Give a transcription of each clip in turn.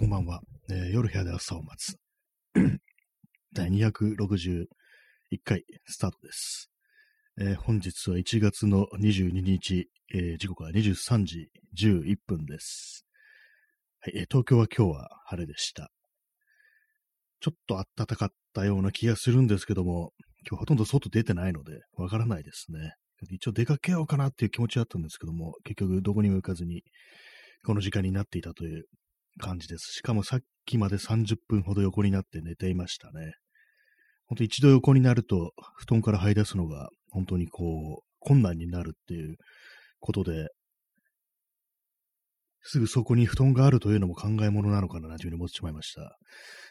こんばんは。えー夜部屋で朝を待つ。第261回スタートです。えー本日は1月の22日、えー時刻は23時11分です。はい、えー東京は今日は晴れでした。ちょっと暖かったような気がするんですけども、今日ほとんど外出てないので、わからないですね。一応出かけようかなっていう気持ちはあったんですけども、結局どこにも行かずに、この時間になっていたという感じです。しかもさっきまで30分ほど横になって寝ていましたね。ほんと一度横になると、布団から這い出すのが本当にこう、困難になるっていうことで、すぐそこに布団があるというのも考え物なのかなというふうに思ってしまいました。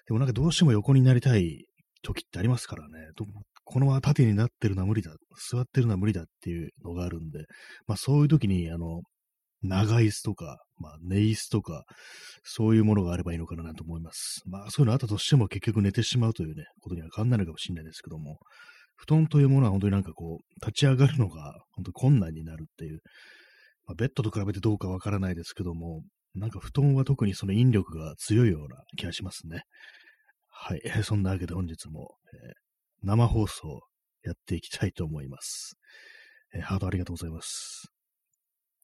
でもなんかどうしても横になりたい時ってありますからね。このまま縦になってるのは無理だ。座ってるのは無理だっていうのがあるんで、まあそういう時に、あの、長椅子とか、まあ寝椅子とか、そういうものがあればいいのかなと思います。まあそういうのあったとしても結局寝てしまうというね、ことには変わんないのかもしれないですけども、布団というものは本当になんかこう、立ち上がるのが本当困難になるっていう、まあ、ベッドと比べてどうかわからないですけども、なんか布団は特にその引力が強いような気がしますね。はい。そんなわけで本日も、えー生放送やっていきたいと思います。えーハートありがとうございます。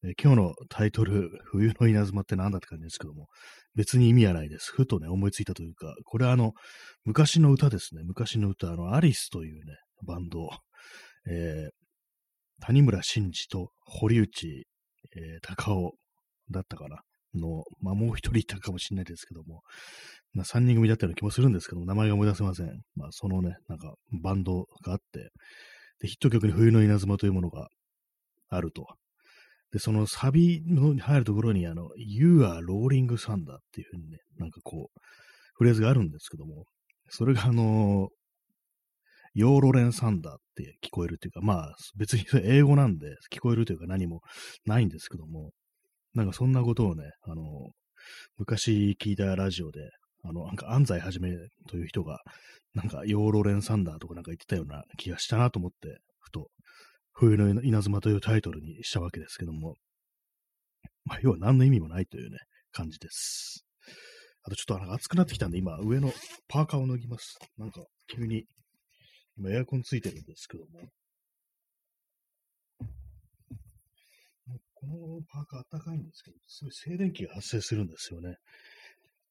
えー今日のタイトル、冬の稲妻って何だって感じですけども、別に意味はないです。ふとね、思いついたというか、これはあの、昔の歌ですね。昔の歌、あの、アリスというね、バンド、えー谷村新司と堀内、えー隆夫だったかな。の、まあ、もう一人いたかもしれないですけども、まあ、三人組だったような気もするんですけども、名前が思い出せません。まあ、そのね、なんか、バンドがあって、で、ヒット曲に冬の稲妻というものがあると。で、そのサビのに入るところに、あの、You are Rolling Thunder っていうふうにね、なんかこう、フレーズがあるんですけども、それがあのヨーロレンサンダーって聞こえるっていうか、まあ、別に英語なんで聞こえるというか何もないんですけども、なんかそんなことをね、あの、昔聞いたラジオで、あの、なんか安西はじめという人が、なんかヨーロレンサンダーとかなんか言ってたような気がしたなと思って、冬の稲妻というタイトルにしたわけですけども、まあ、要は何の意味もないというね、感じです。あとちょっとなんか暑くなってきたんで、今、上のパーカーを脱ぎます。なんか、急に、今エアコンついてるんですけども、このパーカー暖かいんですけど、すごい静電気が発生するんですよね。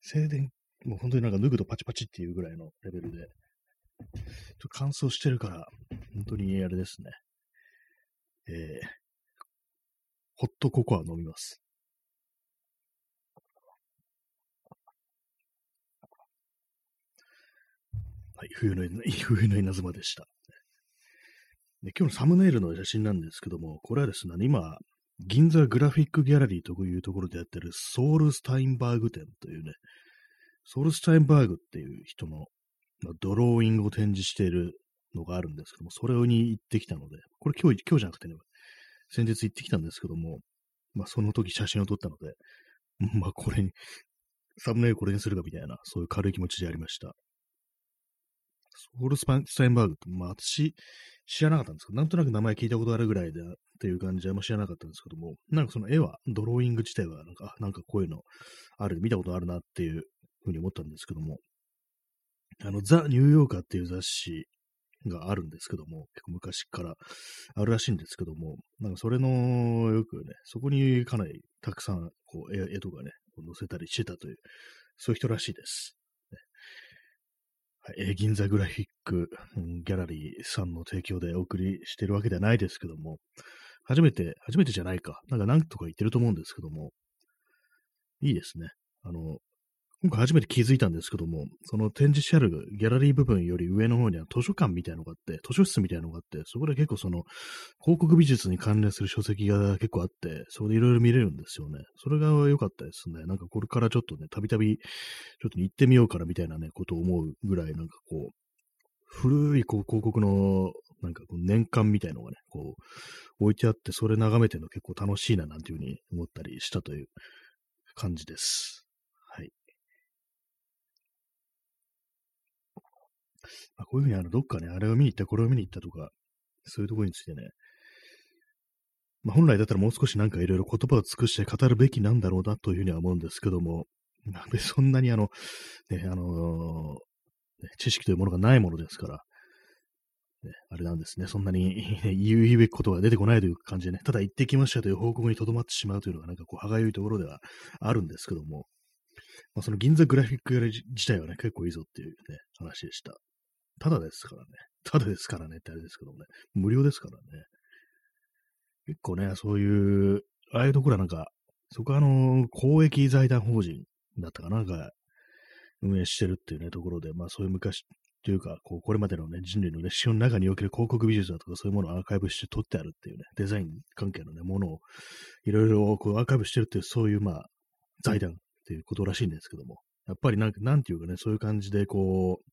静電、もう本当になんか脱ぐとパチパチっていうぐらいのレベルで、ちょっと乾燥してるから、本当にあれですね。えー、ホットココア飲みます。はい、冬の、冬の稲妻でした。で今日のサムネイルの写真なんですけども、これはですね、今、銀座グラフィックギャラリーというところでやってるソウルスタインバーグ展というね、ソウルスタインバーグっていう人のまあドローイングを展示しているのがあるんですけども、それに行ってきたので、これ今日、今日じゃなくてね、先日行ってきたんですけども、まあその時写真を撮ったので、まあこれに、サムネイルこれにするかみたいな、そういう軽い気持ちでやりました。ソウルスパン・スタインバーグって、まあ私、知らなかったんですけど、なんとなく名前聞いたことあるぐらいで、っていう感じであんま知らなかったんですけども、なんかその絵は、ドローイング自体は、なんか、なんかこういうのある、見たことあるなっていうふうに思ったんですけども、あの、ザ・ニューヨーカーっていう雑誌があるんですけども、結構昔からあるらしいんですけども、なんかそれの、よくね、そこにかなりたくさん、こう、絵とかね、載せたりしてたという、そういう人らしいです。え銀座グラフィックギャラリーさんの提供でお送りしてるわけではないですけども、初めて、初めてじゃないか。なんか何とか言ってると思うんですけども、いいですね。あの、今回初めて気づいたんですけども、その展示してあるギャラリー部分より上の方には図書館みたいなのがあって、図書室みたいなのがあって、そこで結構その広告美術に関連する書籍が結構あって、そこでいろいろ見れるんですよね。それが良かったですね。なんかこれからちょっとね、たびたびちょっと行ってみようからみたいなね、ことを思うぐらい、なんかこう、古いこう広告のなんかこう年間みたいのがね、こう置いてあって、それ眺めてるの結構楽しいななんていうふうに思ったりしたという感じです。はい。まあ、こういうふうにあの、どっかね、あれを見に行った、これを見に行ったとか、そういうところについてね、まあ、本来だったらもう少しなんかいろいろ言葉を尽くして語るべきなんだろうなというふうには思うんですけども、そんなにあの、ね、あのね、知識というものがないものですから、ね、あれなんですね、そんなに、言うべきことが出てこないという感じでね、ただ行ってきましたという報告にとどまってしまうというのが、なんかこう、歯がゆいところではあるんですけども、まあ、その銀座グラフィック自体はね、結構いいぞっていうね、話でした。ただですからね。ただですからねってあれですけどもね。無料ですからね。結構ね、そういう、ああいうところはなんか、そこはあの、公益財団法人だったかな、なんか、運営してるっていうね、ところで、まあそういう昔というか、こう、これまでのね、人類の歴史の中における広告美術だとかそういうものをアーカイブして撮ってあるっていうね、デザイン関係のね、ものをいろいろこうアーカイブしてるっていう、そういうまあ、財団っていうことらしいんですけども、やっぱりなんか、なんていうかね、そういう感じでこう、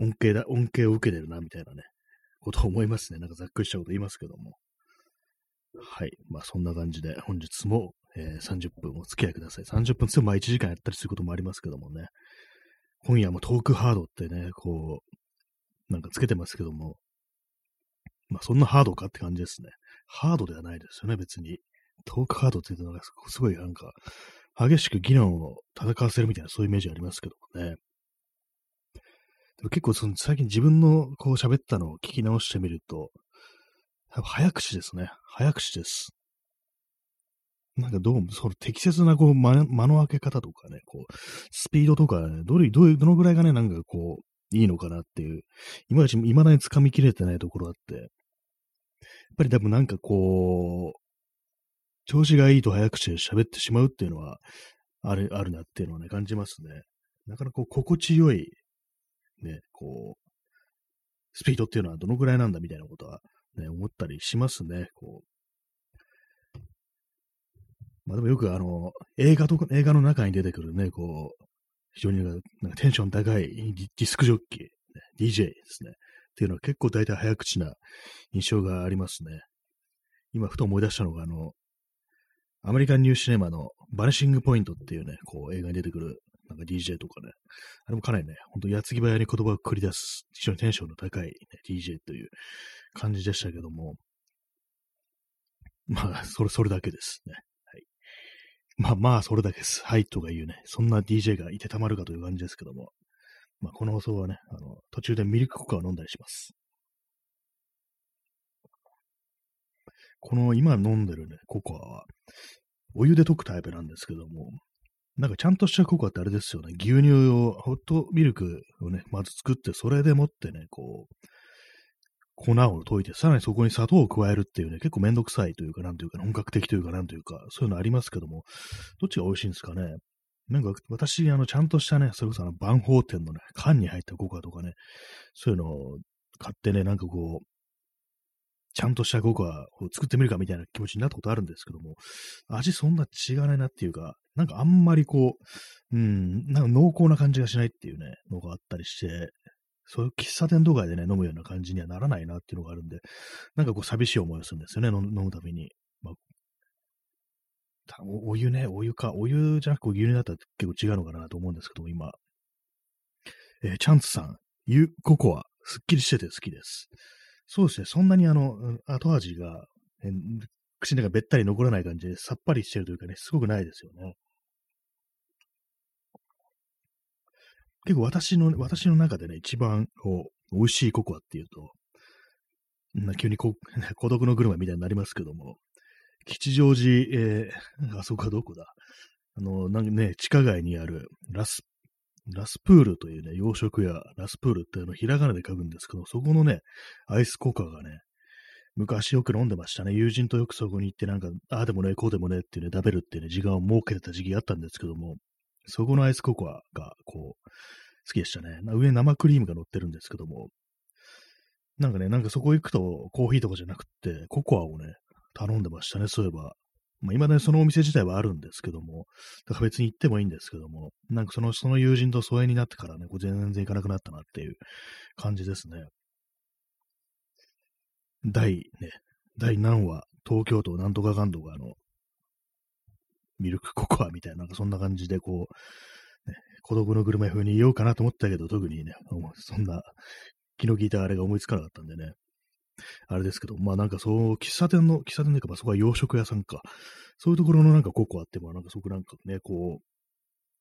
恩恵だ、恩恵を受けてるな、みたいなね、ことを思いますね。なんかざっくりしたこと言いますけども。はい。まあそんな感じで本日も、えー、30分お付き合いください。30分つってもまあ1時間やったりすることもありますけどもね。今夜もトークハードってね、こう、なんかつけてますけども、まあそんなハードかって感じですね。ハードではないですよね、別に。トークハードっていうのがすごいなんか、激しく議論を戦わせるみたいなそういうイメージありますけどもね。結構その最近自分のこう喋ったのを聞き直してみると、早口ですね。早口です。なんかどうも、その適切なこう間間の開け方とかね、こう、スピードとかね、どれ、どういう、どのぐらいがね、なんかこう、いいのかなっていう、いまいち、未だに掴みきれてないところあって、やっぱり多分なんかこう、調子がいいと早口で喋ってしまうっていうのは、ある、あるなっていうのはね、感じますね。なかなかこう、心地よい、ね、こう、スピードっていうのはどのぐらいなんだみたいなことは、ね、思ったりしますね、こう。まあでもよくあの、映画とか、映画の中に出てくるね、こう、非常になんかテンション高いディスクジョッキー、DJ ですね。っていうのは結構大体早口な印象がありますね。今ふと思い出したのが、あの、アメリカンニューシネマのバネシングポイントっていうね、こう映画に出てくるなんか DJ とかね、あれもかなりね、ほんと矢継ぎ早に言葉を繰り出す、非常にテンションの高い、ね、DJ という感じでしたけども、まあ、それ、それだけですね。はいまあまあ、それだけです。はいとか言うね、そんな DJ がいてたまるかという感じですけども、まあこの放送はね、あの、途中でミルクココアを飲んだりします。この今飲んでるね、ココアは、お湯で溶くタイプなんですけども、なんかちゃんとしたココアってあれですよね、牛乳を、ホットミルクをね、まず作って、それでもってね、こう、粉を溶いて、さらにそこに砂糖を加えるっていうね、結構めんどくさいというか、なんというか、本格的というか、なんというか、そういうのありますけども、どっちが美味しいんですかね。なんか、私、あの、ちゃんとしたね、それこそあの、万宝店のね、缶に入ったココアとかね、そういうのを買ってね、なんかこう、ちゃんとしたココアを作ってみるかみたいな気持ちになったことあるんですけども、味そんな違わないなっていうか、なんかあんまりこう、うん、なんか濃厚な感じがしないっていうね、のがあったりして、そういう喫茶店とかでね、飲むような感じにはならないなっていうのがあるんで、なんかこう寂しい思いをするんですよね、飲むたびに。まあ、お湯ね、お湯か。お湯じゃなくて牛乳だったら結構違うのかなと思うんですけども、今。えー、チャンツさん、湯ココア、すっきりしてて好きです。そうですね、そんなにあの、後味が、口の中べったり残らない感じで、さっぱりしてるというかね、すごくないですよね。結構私の、私の中でね、一番こう、美味しいココアっていうと、な急にこ 孤独のグルメみたいになりますけども、吉祥寺、えー、あそこはどこだ？あの、なんかね、地下街にあるラス、ラスプールというね、洋食屋、ラスプールっていうのをひらがなで書くんですけど、そこのね、アイスココアがね、昔よく飲んでましたね。友人とよくそこに行って、なんか、ああでもね、こうでもねっていうね、食べるっていうね、時間を設けてた時期があったんですけども、そこのアイスココアが、こう、好きでしたね。上生クリームが乗ってるんですけども、なんかね、なんかそこ行くとコーヒーとかじゃなくって、ココアをね、頼んでましたね、そういえば。まあ、今ね、そのお店自体はあるんですけども、だから別に行ってもいいんですけども、なんかその、その友人と疎遠になってからね、こう全然行かなくなったなっていう感じですね。第ね、第何話、東京都なんとかかんとかの、ミルクココアみたいな、なんかそんな感じでこう、ね、孤独の車風に言おうかなと思ったけど、特にね、そんな気の利いたあれが思いつかなかったんでね。あれですけど、まあなんかそう、喫茶店の、喫茶店でか、まあそこは洋食屋さんか。そういうところのなんかココアって、まあなんかすごくなんかね、こう、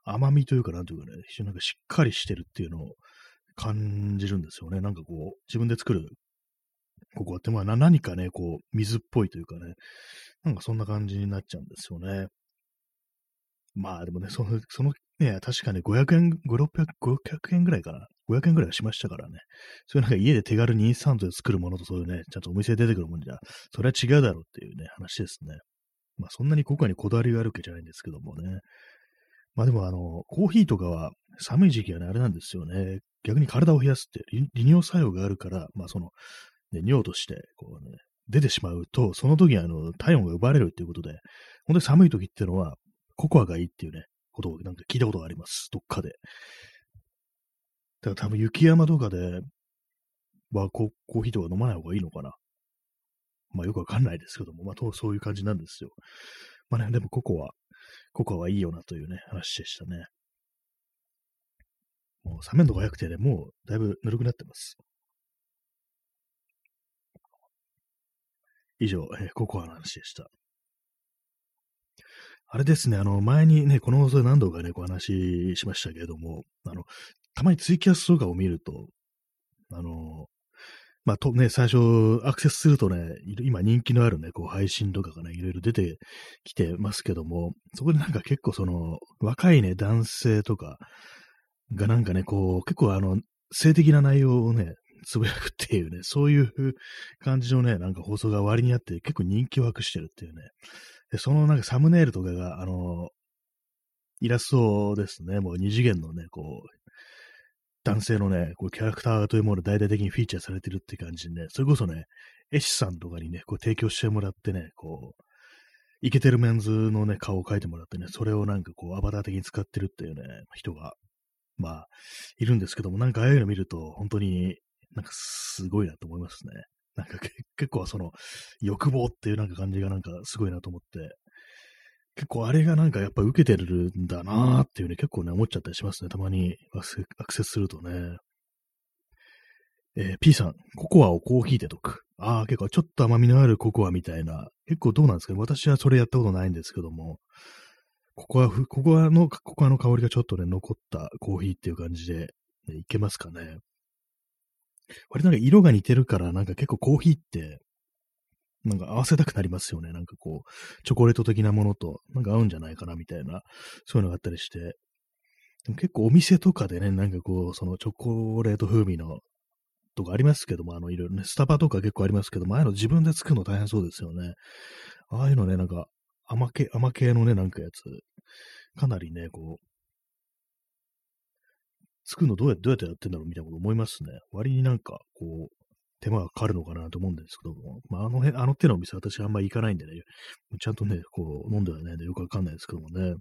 甘みというか、なんというかね、非常になんかしっかりしてるっていうのを感じるんですよね。なんかこう、自分で作るココアって、まあ何かね、こう、水っぽいというかね、なんかそんな感じになっちゃうんですよね。まあでもね、その、そのね、確かに500円、5、600、500円ぐらいかな。500円ぐらいはしましたからね。そういうなんか家で手軽にインスタントで作るものとそういうね、ちゃんとお店で出てくるもんじゃ、それは違うだろうっていうね、話ですね。まあそんなにココアにこだわりがあるわけじゃないんですけどもね。まあでもあの、コーヒーとかは寒い時期はね、あれなんですよね。逆に体を冷やすって利尿作用があるから、まあその、ね、尿として、こうね、出てしまうと、その時あの、体温が奪われるっていうことで、本当に寒い時っていうのは、ココアがいいっていうね、ことをなんか聞いたことがあります。どっかで。だから多分雪山とかではコーヒーとか飲まない方がいいのかな。まあよくわかんないですけども、まあそういう感じなんですよ。まあね、でもココア、ココアはいいよなというね、話でしたね。もう冷めるのが早くてね、もうだいぶぬるくなってます。以上、えー、ココアの話でした。あれですね、あの、前にね、この放送で何度かね、お話ししましたけれども、あの、たまにツイキャスとかを見ると、あの、まあ、とね、最初、アクセスするとね、今人気のあるね、こう、配信とかがね、いろいろ出てきてますけども、そこでなんか結構その、若いね、男性とかがなんかね、こう、結構あの、性的な内容をね、つぶやくっていうね、そういう感じのね、なんか放送が割にあって結構人気を博してるっていうね、で、そのなんかサムネイルとかが、あの、イラストですね。もう二次元のね、こう、男性のね、こうキャラクターというものを大々的にフィーチャーされてるって感じでね、それこそね、絵師さんとかにね、こう提供してもらってね、こう、イケてるメンズのね、顔を描いてもらってね、それをなんかこう、アバター的に使ってるっていうね、人が、まあ、いるんですけども、なんかああいうの見ると、本当になんかすごいなと思いますね。なんか結構その欲望っていうなんか感じがなんかすごいなと思って、結構あれがなんかやっぱ受けてるんだなーっていうね、結構ね、思っちゃったりしますね。たまにアクセスするとね。えー、P さん、ココアをコーヒーで溶く。ああ、結構ちょっと甘みのあるココアみたいな。結構どうなんですかね私はそれやったことないんですけども、ココア、ココアの、ココアの香りがちょっとね、残ったコーヒーっていう感じで、ね、いけますかね。割となんか色が似てるから、なんか結構コーヒーって、なんか合わせたくなりますよね。なんかこう、チョコレート的なものと、なんか合うんじゃないかなみたいな、そういうのがあったりして。でも結構お店とかでね、なんかこう、そのチョコレート風味のとかありますけども、あの、いろいろね、スタバとか結構ありますけども、ああいうの自分で作るの大変そうですよね。ああいうのね、なんか甘系、甘系のね、なんかやつ、かなりね、こう、作るのどうやってどうやってやってんだろうみたいなこと思いますね。割になんか、こう、手間がかかるのかなと思うんですけども、まあ、あの辺、あの手のお店私あんまり行かないんでね、ちゃんとね、こう、飲んではね、よくわかんないですけどもね。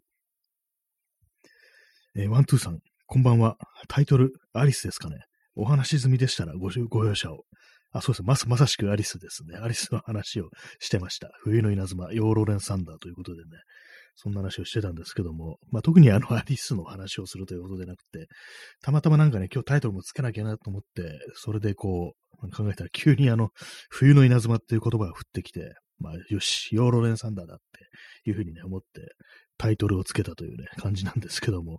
えー、ワントゥーさん、こんばんは。タイトル、アリスですかね。お話済みでしたらごご容赦を。あ、そうですまさ、まさしくアリスですね。アリスの話をしてました。冬の稲妻、ヨーロレン・サンダーということでね。そんな話をしてたんですけども、まあ、特にあのアリスの話をするということでなくて、たまたまなんかね、今日タイトルもつけなきゃなと思って、それでこう、考えたら急にあの、冬の稲妻っていう言葉が降ってきて、まあ、よし、ヨーロレンサンダーだっていうふうにね、思って、タイトルをつけたというね、感じなんですけども、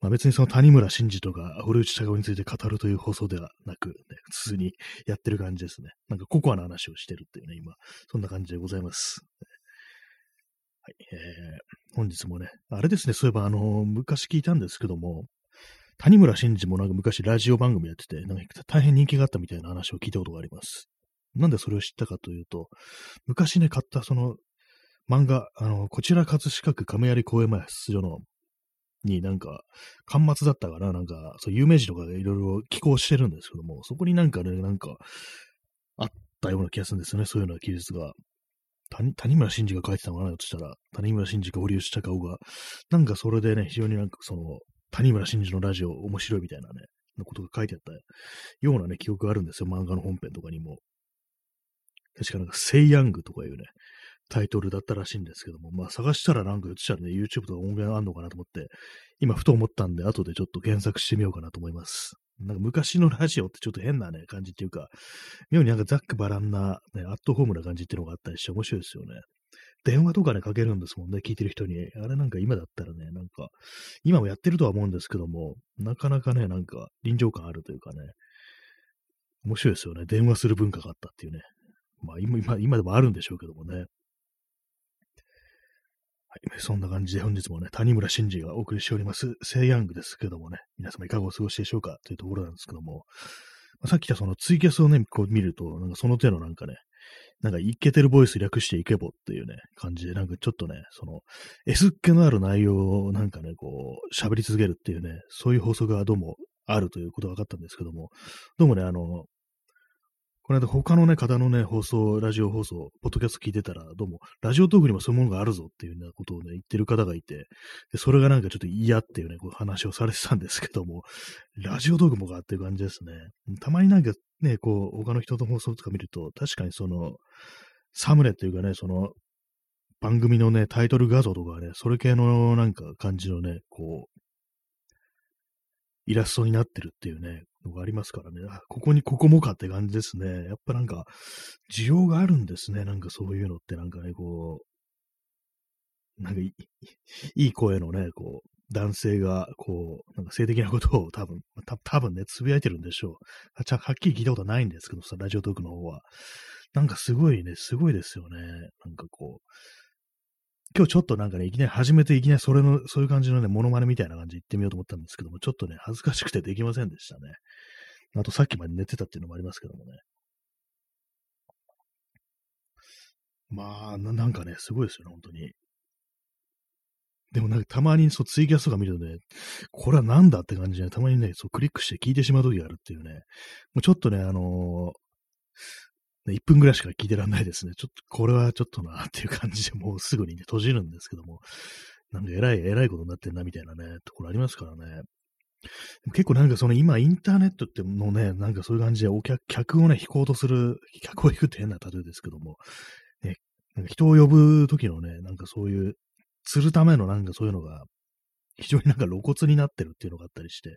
まあ別にその谷村新司とか、堀内孝雄について語るという放送ではなく、ね、普通にやってる感じですね。なんかココアの話をしてるっていうね、今、そんな感じでございます。い、えー、本日もね、あれですね、そういえば、あのー、昔聞いたんですけども、谷村新司もなんか昔ラジオ番組やってて、なんか大変人気があったみたいな話を聞いたことがあります。なんでそれを知ったかというと、昔ね、買ったその漫画、あの、こちら葛飾区亀有公園前出場の、になんか、端末だったかな、なんか、そう有名人とかでいろいろ寄稿してるんですけども、そこになんかね、なんか、あったような気がするんですよね、そういうような記述が。谷村新司が書いてたのかな？としたら、谷村新司か堀内孝雄が、なんかそれでね、非常になんかその、谷村新司のラジオ面白いみたいなね、のことが書いてあったようなね、記憶があるんですよ、漫画の本編とかにも。確かなんか、セイヤングとかいうね、タイトルだったらしいんですけども、まあ探したらなんか言ってたらね、YouTube とか音源あんのかなと思って、今ふと思ったんで、後でちょっと検索してみようかなと思います。なんか昔のラジオってちょっと変なね、感じっていうか、妙になんかザックバランな、ね、アットホームな感じっていうのがあったりして面白いですよね。電話とかね、かけるんですもんね、聞いてる人に。あれなんか今だったらね、なんか、今もやってるとは思うんですけども、なかなかね、なんか臨場感あるというかね、面白いですよね。電話する文化があったっていうね。まあ、今、今でもあるんでしょうけどもね。そんな感じで本日もね、谷村新司がお送りしております、セイヤングですけどもね、皆様いかがお過ごしでしょうかというところなんですけども、まあ、さっき言ったそのツイキャスをね、こう見ると、なんかその手のなんかね、なんかイケてるボイス略してイケボっていうね、感じで、なんかちょっとね、その、S っ気のある内容をなんかね、こう、喋り続けるっていうね、そういう法則がどうもあるということが分かったんですけども、どうもね、あの、この間他のね、方のね、放送、ラジオ放送、ポッドキャスト聞いてたら、どうも、ラジオトークにもそういうものがあるぞっていうようなことをね、言ってる方がいて、で、それがなんかちょっと嫌っていうね、こう話をされてたんですけども、ラジオトークもかっていう感じですね。たまになんかね、こう、他の人の放送とか見ると、確かにその、サムネっていうかね、その、番組のね、タイトル画像とかね、それ系のなんか感じのね、こう、イラストになってるっていうね、のがありますからね、ここにここもかって感じですね。やっぱなんか、需要があるんですね。なんかそういうのってなんかね、こう、なんかい い声のね、こう、男性が、こう、なんか性的なことを多分、た多分ね、つぶやいてるんでしょう。はっきり聞いたことないんですけどさ、ラジオトークの方は。なんかすごいね、すごいですよね。なんかこう、今日ちょっとなんかね、いきなり始めていきなりそれの、そういう感じのね、モノマネみたいな感じで言ってみようと思ったんですけども、ちょっとね、恥ずかしくてできませんでしたね。あとさっきまで寝てたっていうのもありますけどもね。まあな、んかね、すごいですよね、本当に。でもなんかたまにそうツイキャスとか見るとね、これはなんだって感じで、たまにね、そうクリックして聞いてしまう時があるっていうね、もうちょっとね、あのー、1分ぐらいしか聞いてらんないですね。ちょっと、これはちょっとなっていう感じでもうすぐにね、閉じるんですけども、なんか偉い、偉いことになってんなみたいなね、ところありますからね。結構なんかその今インターネットってのね、なんかそういう感じでお客、客をね、引こうとする、客を引くって変な例えですけども、ね、なんか人を呼ぶ時のね、なんかそういう、釣るためのなんかそういうのが、非常になんか露骨になってるっていうのがあったりして、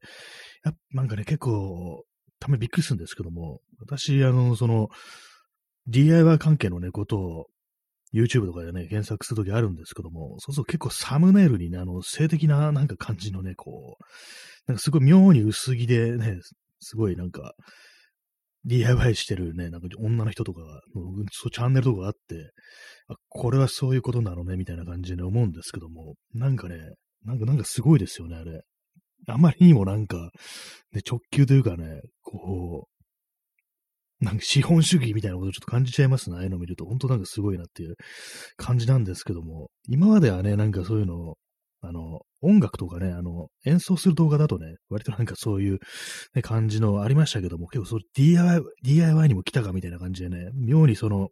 やなんかね、結構、ためびっくりするんですけども、私、あの、その、DIY 関係のね、ことを YouTube とかでね、検索するときあるんですけども、そうすると結構サムネイルにね、あの、性的ななんか感じのね、こう、なんかすごい妙に薄着でね、すごいなんか、DIY してるね、なんか女の人とかが、そうチャンネルとかあって、あ、これはそういうことなのね、みたいな感じでね思うんですけども、なんかね、なんか、なんかすごいですよね、あれ。あまりにもなんか、ね、直球というかね、こう、なんか資本主義みたいなことをちょっと感じちゃいますね、ああいうのを見ると。本当なんかすごいなっていう感じなんですけども、今まではね、なんかそういうのをあの、音楽とかね、あの、演奏する動画だとね、割となんかそういう、ね、感じのありましたけども、結構そう DIY、DIY にも来たかみたいな感じでね、妙にその、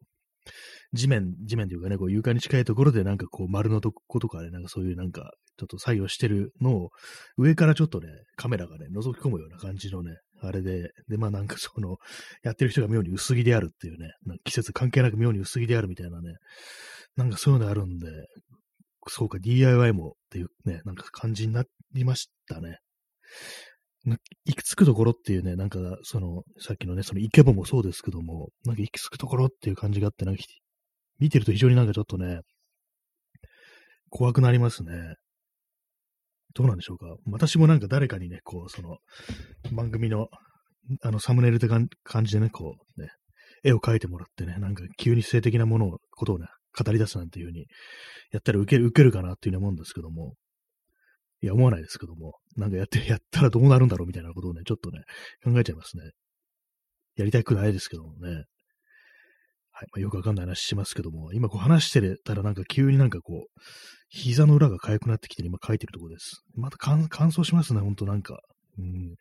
地面、地面というかね、こう床に近いところでなんかこう丸のとことかね、なんかそういうなんか、ちょっと作業してるのを、上からちょっとね、カメラがね、覗き込むような感じのね、あれで、で、まあなんかその、やってる人が妙に薄着であるっていうね、季節関係なく妙に薄着であるみたいなね、なんかそういうのあるんで、そうか、DIY もっていうね、なんか感じになりましたね。行き着くところっていうね、なんか、その、さっきのね、そのイケボもそうですけども、なんか行き着くところっていう感じがあって、なんか、見てると非常になんかちょっとね、怖くなりますね。どうなんでしょうか？私もなんか誰かにね、こう、その、番組の、あの、サムネイルって感じでね、こう、ね、絵を描いてもらってね、なんか急に性的なものを、ことをね、語り出すなんていう風にやったら受ける、受けるかなっていうようなもんですけども、いや、思わないですけども、なんかやって、やったらどうなるんだろうみたいなことをね、ちょっとね、考えちゃいますね。やりたくないですけどもね。まあ、よくわかんない話しますけども、今こう話してたらなんか急になんかこう、膝の裏が痒くなってきて今書いてるところです。また乾燥しますね、ほんとなんか。うん。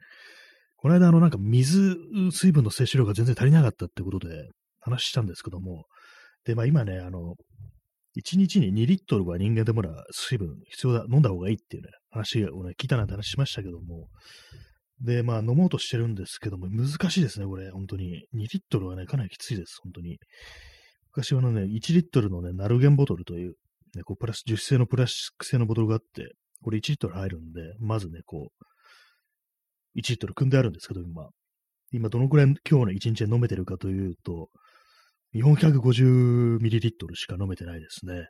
この間あのなんか水、水分の摂取量が全然足りなかったってことで話したんですけども、で、まあ今ね、あの、1日に2リットルは人間でもら水分必要だ、飲んだ方がいいっていうね、話をね、聞いたなんて話しましたけども、で、まあ飲もうとしてるんですけども、難しいですね、これ、本当に。2リットルはね、かなりきついです、本当に。昔はね、1リットルのね、ナルゲンボトルという、ね、こうプラス、樹脂製のプラスチック製のボトルがあって、これ1リットル入るんで、まずね、こう、1リットル組んであるんですけど、今。今どのくらい今日の1日で飲めてるかというと、450ミリリットルしか飲めてないですね。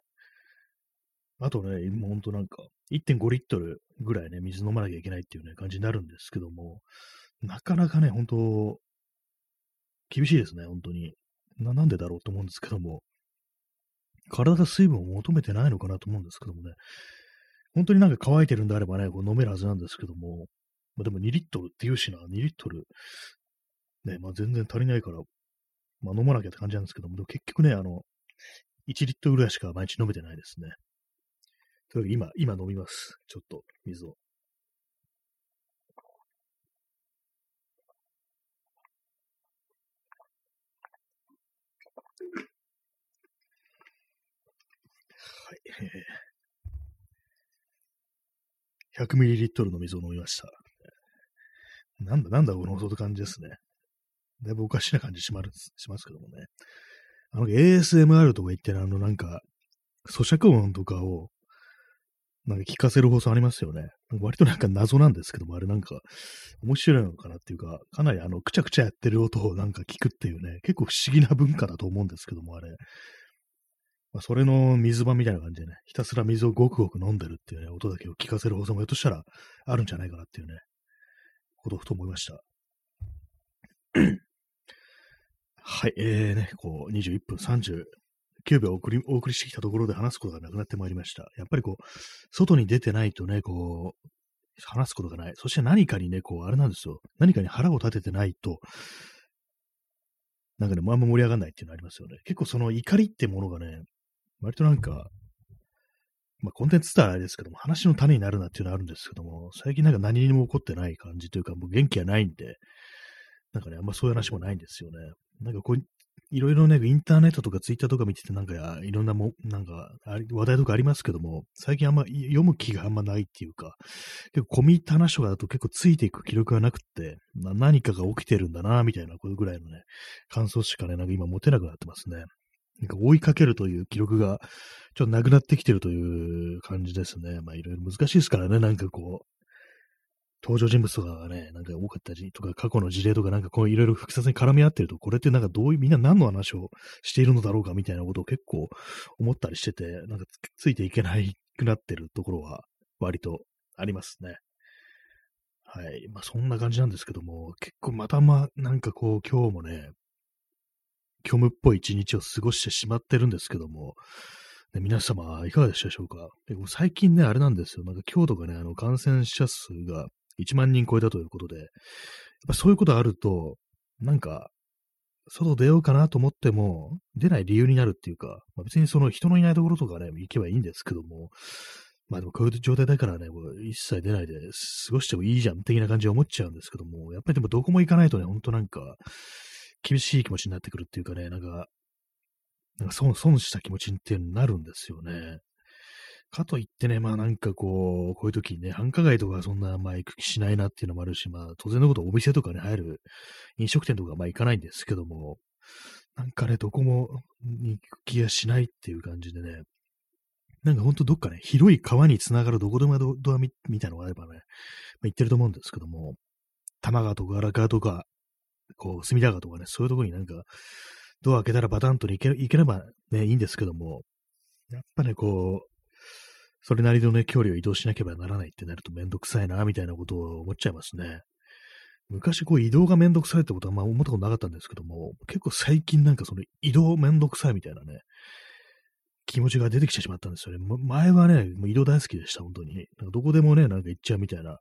あとね、今ほんとなんか、1.5リットルぐらいね、水飲まなきゃいけないっていうね、感じになるんですけども、なかなかね、本当厳しいですね、本当に。な、なんでだろうと思うんですけども、体が水分を求めてないのかなと思うんですけどもね、本当になんか乾いてるんであればね、こう飲めるはずなんですけども、まあ、でも2リットルって言うしな、2リットル、ね、まあ全然足りないから、まあ飲まなきゃって感じなんですけども、でも結局ね、あの、1リットルぐらいしか毎日飲めてないですね。という今、今飲みます。ちょっと水を。はい。100ml の水を飲みました。なんだなんだこの音って感じですね。だいぶおかしな感じしますしますけどもね。あの ASMR とか言ってるあのなんか、咀嚼音とかをなんか聞かせる放送ありますよね。割となんか謎なんですけども、あれなんか面白いのかなっていうか、かなりあの、くちゃくちゃやってる音をなんか聞くっていうね、結構不思議な文化だと思うんですけども、あれ。まあ、それの水場みたいな感じでね、ひたすら水をごくごく飲んでるっていうね、音だけを聞かせる放送もひょっとしたらあるんじゃないかなっていうね、ことをふと思いました。はい、えーね、こう、21分30 9秒お送りお送りしてきたところで話すことがなくなってまいりました。やっぱりこう、外に出てないとね、こう、話すことがない。そして何かにね、こう、あれなんですよ。何かに腹を立ててないと、なんかね、あんま盛り上がらないっていうのありますよね。結構その怒りってものがね、割となんか、まあ、コンテンツってあれですけども、話の種になるなっていうのはあるんですけども、最近なんか何にも起こってない感じというか、もう元気がないんで、なんかね、あんまそういう話もないんですよね。なんかこう、いろいろね、インターネットとかツイッターとか見てて、なんか、いろんなも、なんか、話題とかありますけども、最近あんま読む気があんまないっていうか、結構込み入った話とかだと結構ついていく記録がなくって、何かが起きてるんだな、みたいな、これぐらいのね、感想しかね、なんか今持てなくなってますね。なんか追いかけるという記録が、ちょっとなくなってきてるという感じですね。まあいろいろ難しいですからね、なんかこう、登場人物とかがね、なんか多かったりとか、過去の事例とかなんかこういろいろ複雑に絡み合ってると、これってなんかどういう、みんな何の話をしているのだろうかみたいなことを結構思ったりしてて、なんかついていけないくなってるところは割とありますね。はい。まあそんな感じなんですけども、結構またま、なんかこう今日もね、虚無っぽい一日を過ごしてしまってるんですけども、ね、皆様いかがでしたでしょうか？最近ね、あれなんですよ。なんか今日とかね、あの感染者数が1万人超えたということで、やっぱそういうことあると、なんか、外出ようかなと思っても、出ない理由になるっていうか、まあ、別にその人のいないところとかね、行けばいいんですけども、まあでもこういう状態だからね、一切出ないで過ごしてもいいじゃん、的な感じで思っちゃうんですけども、やっぱりでもどこも行かないとね、ほんとなんか、厳しい気持ちになってくるっていうかね、なんか、なんか損、損した気持ちっていうになるんですよね。かといってね、まあなんかこう、こういう時にね、繁華街とかそんな、まあ行く気しないなっていうのもあるし、まあ当然のことお店とかね、入る飲食店とかまあ行かないんですけども、なんかね、どこも行く気がしないっていう感じでね、なんかほんとどっかね、広い川につながるどこでもドアみたいなのがあればね、まあ、行ってると思うんですけども、玉川とか荒川とか、こう、隅田川とかね、そういうとこになんか、ドア開けたらバタンと行け行ければね、いいんですけども、やっぱね、こう、それなりのね、距離を移動しなければならないってなるとめんどくさいな、みたいなことを思っちゃいますね。昔こう移動がめんどくさいってことはまあ思ったことなかったんですけども、結構最近なんかその移動めんどくさいみたいなね、気持ちが出てきてしまったんですよね。前はね、もう移動大好きでした、本当に。なんかどこでもね、なんか行っちゃうみたいな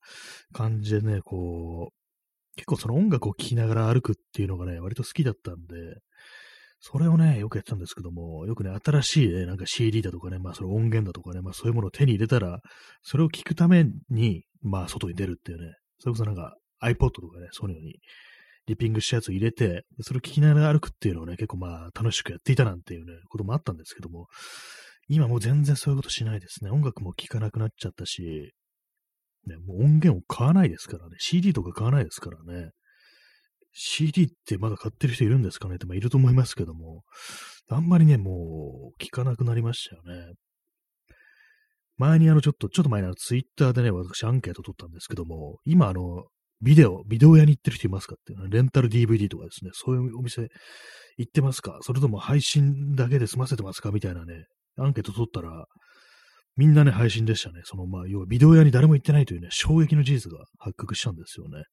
感じでね、こう、結構その音楽を聴きながら歩くっていうのがね、割と好きだったんで、それをね、よくやってたんですけども、よくね、新しいね、なんか CD だとかね、まあその音源だとかね、まあそういうものを手に入れたら、それを聞くために、まあ外に出るっていうね、それこそなんか iPod とかね、そういうのにリピングしたやつを入れて、それを聞きながら歩くっていうのをね、結構まあ楽しくやっていたなんていうね、こともあったんですけども、今もう全然そういうことしないですね。音楽も聴かなくなっちゃったし、ね、もう音源を買わないですからね、CD とか買わないですからね。CD ってまだ買ってる人いるんですかね？って、まあ、いると思いますけども、あんまりね、もう聞かなくなりましたよね。前にあの、ちょっと、ちょっと前にあの、ツイッターでね、私アンケート取ったんですけども、今あの、ビデオ、ビデオ屋に行ってる人いますかっていうの？は、レンタル DVD とかですね、そういうお店行ってますか？それとも配信だけで済ませてますか？みたいなね、アンケート取ったら、みんなね、配信でしたね。その、まあ、要はビデオ屋に誰も行ってないというね、衝撃の事実が発覚したんですよね。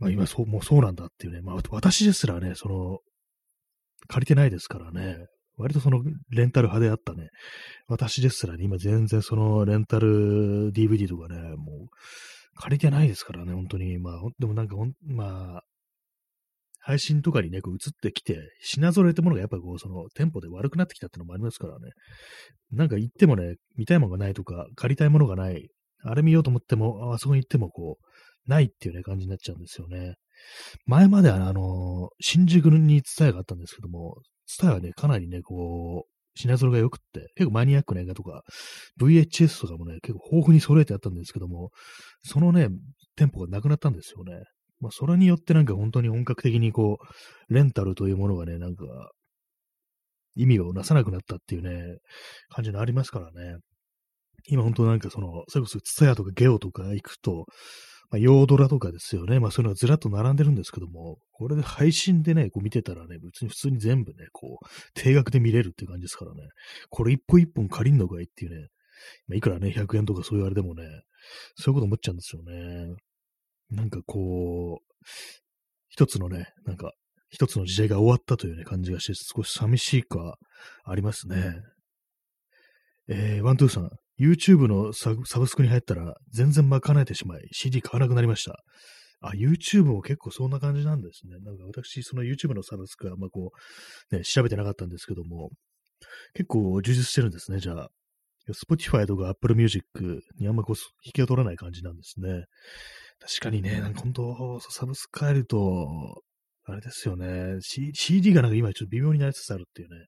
まあ今そう、もうそうなんだっていうね、まあ私ですらね、その、借りてないですからね、割とそのレンタル派であったね、私ですらね、今全然そのレンタル DVD とかね、もう借りてないですからね、本当に。まあ、でもなんかほんまあ、配信とかにね、こう映ってきて、品揃えってものがやっぱこう、その店舗で悪くなってきたってのもありますからね。なんか行ってもね、見たいものがないとか、借りたいものがない、あれ見ようと思っても、あそこに行ってもこう、ないっていうね、感じになっちゃうんですよね。前までは、あの、新宿にツタヤがあったんですけども、ツタヤはね、かなりね、こう、品揃えが良くって、結構マニアックな映画とか、VHS とかもね、結構豊富に揃えてあったんですけども、そのね、店舗がなくなったんですよね。まあ、それによってなんか本当に本格的にこう、レンタルというものがね、なんか、意味をなさなくなったっていうね、感じのありますからね。今本当なんかその、それこそツタヤとかゲオとか行くと、まあ、ヨードラとかですよね。まあそういうのがずらっと並んでるんですけども、これで配信でね、こう見てたらね、別に普通に全部ね、こう、定額で見れるっていう感じですからね。これ一本一本借りんのかいっていうね、まあ、いくらね、100円とかそういうあれでもね、そういうこと思っちゃうんですよね。なんかこう、一つのね、なんか、一つの時代が終わったというね、感じがして、少し寂しいか、ありますね。えー、ワントゥーさん、YouTube のサブスクに入ったら全然賄えてしまい、CD 買わなくなりました。あ、YouTube も結構そんな感じなんですね。なんか私、その YouTube のサブスクはあんまこう、ね、調べてなかったんですけども、結構充実してるんですね、じゃあ。Spotify とか Apple Music にあんまこう、引きを取らない感じなんですね。確かにね、なんか本当、サブスク変えると、あれですよね、CD がなんか今ちょっと微妙になりつつあるっていうね、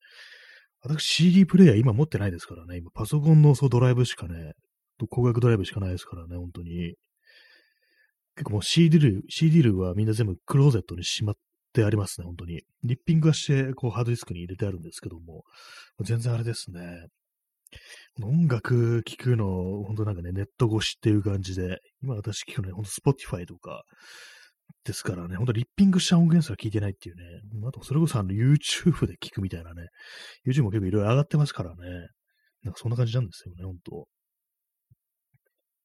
私 CD プレイヤー今持ってないですからね。今パソコンのそうドライブしかね、光学ドライブしかないですからね、本当に。結構もう CD 類、CD 類はみんな全部クローゼットにしまってありますね、本当に。リッピングはして、こうハードディスクに入れてあるんですけども、全然あれですね。音楽聴くの、本当なんかね、ネット越しっていう感じで、今私聴くのね、ほんと Spotify とか、ですからね、ほんとリッピングした音源すら聞いてないっていうね。あと、それこそあの YouTube で聞くみたいなね。YouTube も結構いろいろ上がってますからね。なんかそんな感じなんですよね、ほんと。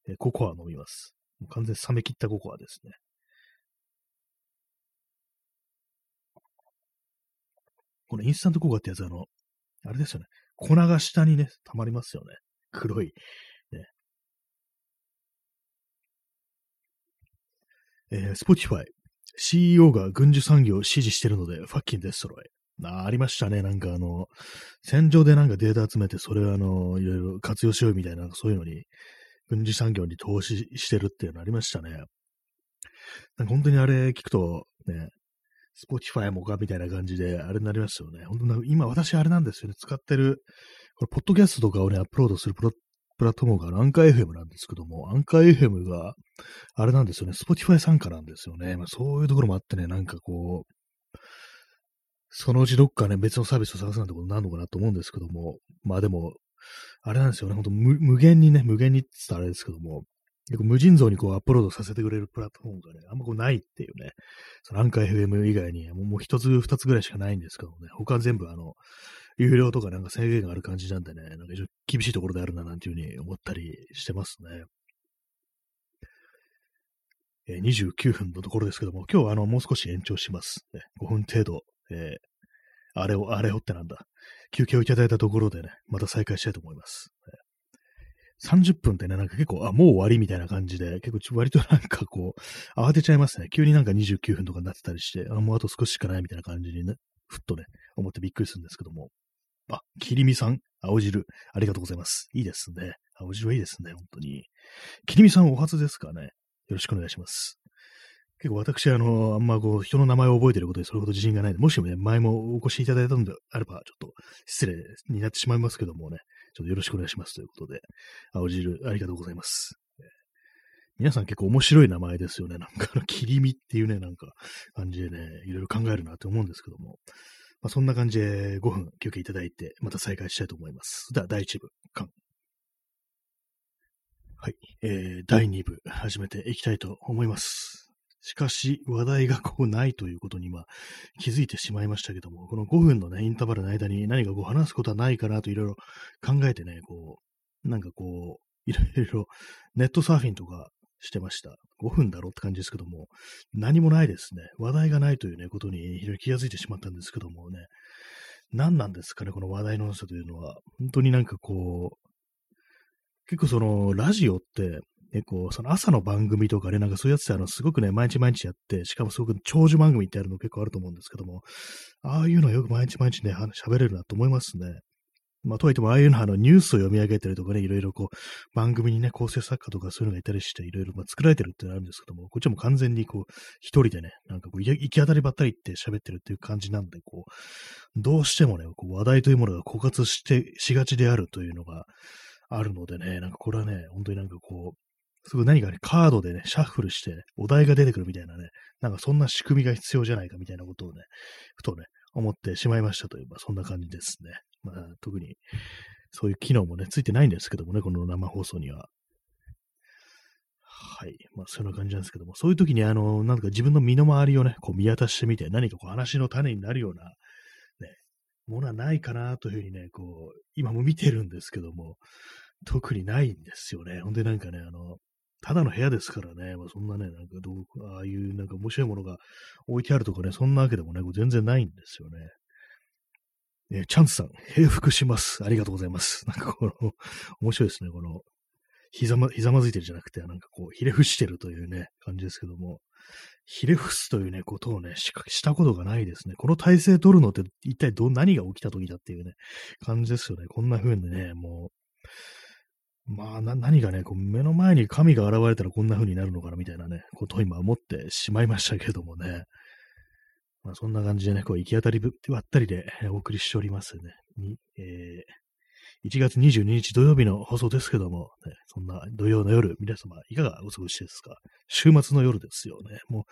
えココア飲みます。もう完全に冷め切ったココアですね。このインスタントココアってやつあの、あれですよね。粉が下にね、溜まりますよね。黒い。えー、Spotify、CEO が軍需産業を支持してるので、ファッキンデストロイ。あありましたね。なんかあの、戦場でなんかデータ集めて、それをあの、いろいろ活用しようみたいな、そういうのに、軍事産業に投資してるっていうのありましたね。なんか本当にあれ聞くと、ね、 Spotify もかみたいな感じで、あれになりますよね。本当な今私あれなんですよね。使ってる、これ、ポッドキャストとかをね、アップロードするプロプラットフォームがアンカー FM なんですけども、アンカー FM が、あれなんですよね、Spotify 参加なんですよね。まあ、そういうところもあってね、なんかこう、そのうちどっかね、別のサービスを探すなんてことになるのかなと思うんですけども、まあでも、あれなんですよね、ほんと無限にね、無限にって言ったらあれですけども、結構無尽蔵にこうアップロードさせてくれるプラットフォームがね、あんまこうないっていうね、そのアンカー FM 以外にもう一つ二つぐらいしかないんですけどね、他全部あの、有料とかなんか制限がある感じなんでね、なんか非常に厳しいところであるななんていうふうに思ったりしてますね。えー、29分のところですけども、今日はあの、もう少し延長します。ね、5分程度、えー、あれを、あれをってなんだ。休憩をいただいたところでね、また再開したいと思います。30分ってね、なんか結構、あ、もう終わりみたいな感じで、結構割となんかこう、慌てちゃいますね。急になんか29分とかになってたりして、あ、もうあと少ししかないみたいな感じにね、ふっとね、思ってびっくりするんですけども。あ、きりみさん、青汁、ありがとうございます。いいですね。青汁はいいですね、本当に。きりみさんお初ですかね？よろしくお願いします。結構私、あの、あんまこう、人の名前を覚えてることでそれほど自信がないので、もしもね、前もお越しいただいたのであれば、ちょっと失礼になってしまいますけどもね、ちょっとよろしくお願いしますということで、青汁、ありがとうございます。皆さん結構面白い名前ですよね。なんか、あの、切り身っていうね、なんか、感じでね、いろいろ考えるなって思うんですけども。まあ、そんな感じで5分休憩いただいて、また再開したいと思います。では、第1部、完。はい、えー、第2部始めていきたいと思います。しかし、話題がこうないということに今気づいてしまいましたけども、この5分のね、インターバルの間に何かこう話すことはないかなといろいろ考えてね、こう、なんかこう、いろいろネットサーフィンとかしてました。5分だろうって感じですけども、何もないですね。話題がないというね、ことに非常に気がついてしまったんですけどもね、何なんですかね、この話題の多さというのは。本当になんかこう、結構その、ラジオって、結構、その朝の番組とかね、なんかそういうやつってあの、すごくね、毎日毎日やって、しかもすごく長寿番組ってあるの結構あると思うんですけども、ああいうのよく毎日毎日ね、喋れるなと思いますね。まあ、とはいっても、ああいうのはあのニュースを読み上げてるとかね、いろいろこう、番組にね、構成作家とかそういうのがいたりして、いろいろまあ作られてるってのあるんですけども、こっちも完全にこう、一人でね、なんかこう、行き当たりばったりって喋ってるっていう感じなんで、こう、どうしてもね、こう話題というものが枯渇して、しがちであるというのが、あるのでね、なんかこれはね、本当になんかこう、すぐ何かね、カードでね、シャッフルして、ね、お題が出てくるみたいなね、なんかそんな仕組みが必要じゃないかみたいなことをね、ふとね、思ってしまいましたという、まあそんな感じですね。まあ特に、そういう機能もね、ついてないんですけどもね、この生放送には。はい。まあ、そんな感じなんですけども、そういう時に、あの、なんか自分の身の回りをね、こう見渡してみて、何かこう話の種になるような、ねものはないかなというふうにね、こう、今も見てるんですけども、特にないんですよね。ほんでなんかね、あの、ただの部屋ですからね、まあ、そんなね、なんかどう、ああいうなんか面白いものが置いてあるとかね、そんなわけでもね、全然ないんですよね。えチャンスさん、平服します。ありがとうございます。なんかこの、面白いですね、この、ひざま、ひざまずいてるじゃなくて、なんかこう、ひれ伏してるというね、感じですけども、ひれ伏すというね、ことをねしか、したことがないですね。この体勢取るのって一体ど、何が起きた時だっていうね、感じですよね。こんな風にね、もう、まあ、な、何がね、こう目の前に神が現れたらこんな風になるのかなみたいなね、ことを今思ってしまいましたけどもね。まあ、そんな感じでね、こう行き当たりばったりでお送りしておりますね。にえー1月22日土曜日の放送ですけども、ね、そんな土曜の夜、皆様いかがお過ごしですか？週末の夜ですよね。もう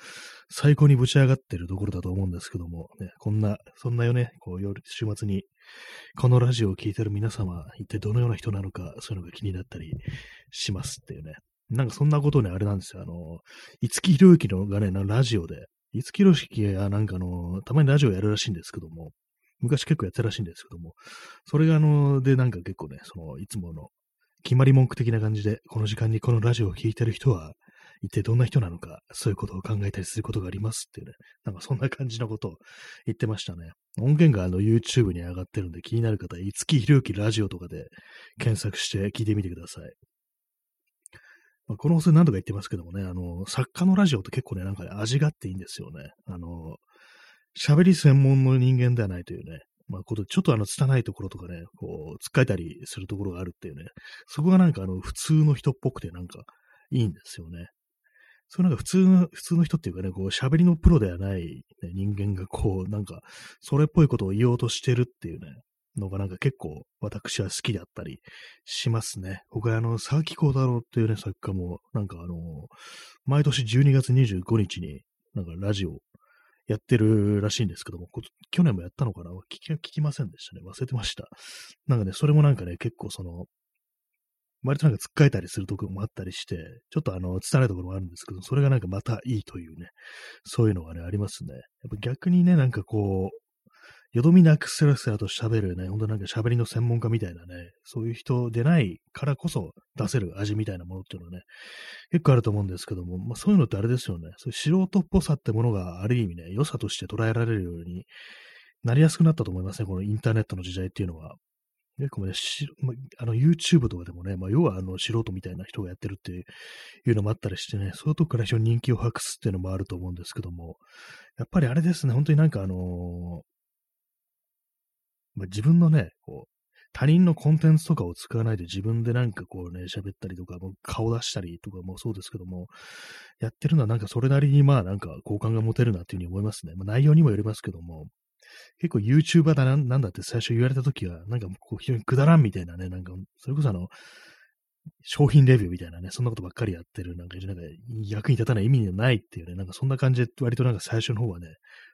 最高にぶち上がってるところだと思うんですけども、ね、こんな、そんなよね、こう夜、週末にこのラジオを聴いてる皆様、一体どのような人なのか、そういうのが気になったりしますっていうね。なんかそんなことね、あれなんですよ。あの、五木ひろゆきのがね、ラジオで、五木ひろゆきがなんかの、たまにラジオやるらしいんですけども、昔結構やってたらしいんですけども、それがあの、でなんか結構ね、その、いつもの決まり文句的な感じで、この時間にこのラジオを聴いてる人は、一体どんな人なのか、そういうことを考えたりすることがありますっていうね、なんかそんな感じのことを言ってましたね。音源があの YouTube に上がってるんで気になる方は、五木ひろゆきラジオとかで検索して聞いてみてください。まあ、この放送何度か言ってますけどもね、あの、作家のラジオって結構ね、なんか、ね、味があっていいんですよね。あの、喋り専門の人間ではないというね、まあ、こと、ちょっとあの、拙いところとかね、こう、つっかえたりするところがあるっていうね、そこがなんかあの、普通の人っぽくてなんか、いいんですよね。そうなんか普通の、普通の人っていうかね、こう、喋りのプロではない、ね、人間がこう、なんか、それっぽいことを言おうとしてるっていうね、のがなんか結構私は好きだったりしますね。僕はあの、佐々木幸太郎っていうね、作家も、なんかあの、毎年12月25日に、なんかラジオやってるらしいんですけども、去年もやったのかな？聞き聞きませんでしたね。忘れてました。なんかね、それもなんかね、結構その、割となんか突っかえたりするところもあったりして、ちょっとあの、伝えないところもあるんですけど、それがなんかまたいいというね、そういうのがね、ありますね。やっぱ逆にね、なんかこう、よどみなくスラスラと喋るね、ほんとなんか喋りの専門家みたいなね、そういう人でないからこそ出せる味みたいなものっていうのはね、結構あると思うんですけども、まあそういうのってあれですよね、そういう素人っぽさってものがある意味ね、良さとして捉えられるようになりやすくなったと思いますね、このインターネットの時代っていうのは。結構ね、まあの YouTube とかでもね、まあ、要はあの素人みたいな人がやってるっていうのもあったりしてね、そういうとこから非常に人気を博すっていうのもあると思うんですけども、やっぱりあれですね、本当になんかあのー、まあ、自分のね、こう、他人のコンテンツとかを使わないで自分でなんかこうね、喋ったりとか、もう顔出したりとかもそうですけども、やってるのはなんかそれなりにまあなんか好感が持てるなっていうふうに思いますね。まあ、内容にもよりますけども、結構 YouTuber だな、なんだって最初言われた時は、なんかこう非常にくだらんみたいなね、なんか、それこそあの、商品レビューみたいなね、そんなことばっかりやってる、なんか、なんか役に立たない意味がないっていうね、なんかそんな感じで割となんか最初の方はね、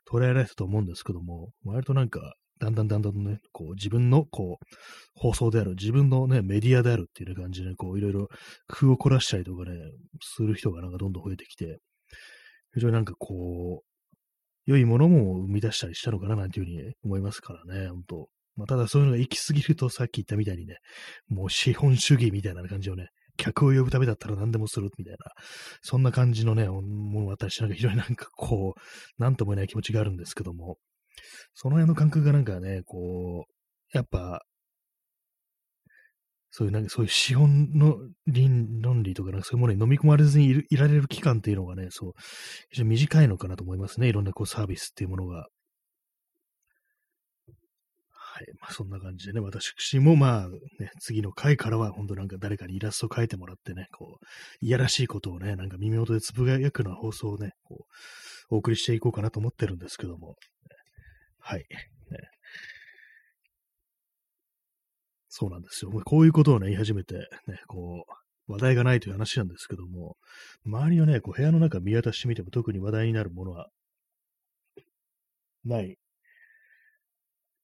捉えられたと思うんですけども、割となんかだんだんだんだんね、こう自分のこう放送である、自分のね、メディアであるっていう感じで、こういろいろ工夫を凝らしたりとかね、する人がなんかどんどん増えてきて、非常になんかこう、良いものも生み出したりしたのかななんていうふうに思いますからね、本当まあ、ただそういうのが行き過ぎるとさっき言ったみたいにね、もう資本主義みたいな感じをね、客を呼ぶためだったら何でもするみたいな、そんな感じのね、ものがあったりして、なんか非常になんかこう、なんとも言えない気持ちがあるんですけども、その辺の感覚がなんかね、こう、やっぱ、そういうなんかそういう資本の論理とか、そういうものに飲み込まれずにいられる期間っていうのがね、そう、非常に短いのかなと思いますね。いろんなこうサービスっていうものが。はい。まあそんな感じでね、私もまあね、次の回からは本当なんか誰かにイラストを描いてもらってね、こう、いやらしいことをね、なんか耳元でつぶやくような放送をね、こう、お送りしていこうかなと思ってるんですけども。はい。ね、そうなんですよ。こういうことをね、言い始めて、ね、こう、話題がないという話なんですけども、周りをね、こう部屋の中見渡してみても特に話題になるものは、ない。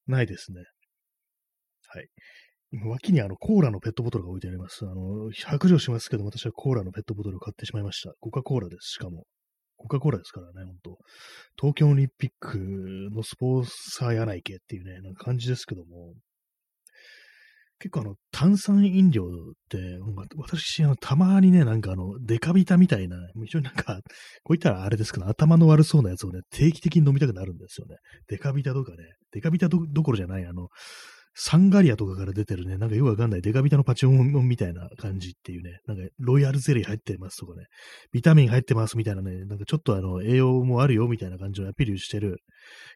ないですね。はい。脇にあの、コーラのペットボトルが置いてあります。あの、白状しますけど、私はコーラのペットボトルを買ってしまいました。コカ・コーラです、しかも。コカ・コーラですからね、ほんと。東京オリンピックのスポンサーやないけっていうね、なんか感じですけども、結構あの、炭酸飲料って、私、あの、たまにね、なんかあの、デカビタみたいな、非常になんか、こういったらあれですけど、頭の悪そうなやつをね、定期的に飲みたくなるんですよね。デカビタとかね、デカビタどころじゃない、あの、サンガリアとかから出てるね、なんかよくわかんない。デカビタのパチモンみたいな感じっていうね、なんかロイヤルゼリー入ってますとかね、ビタミン入ってますみたいなね、なんかちょっとあの栄養もあるよみたいな感じのアピールしてる。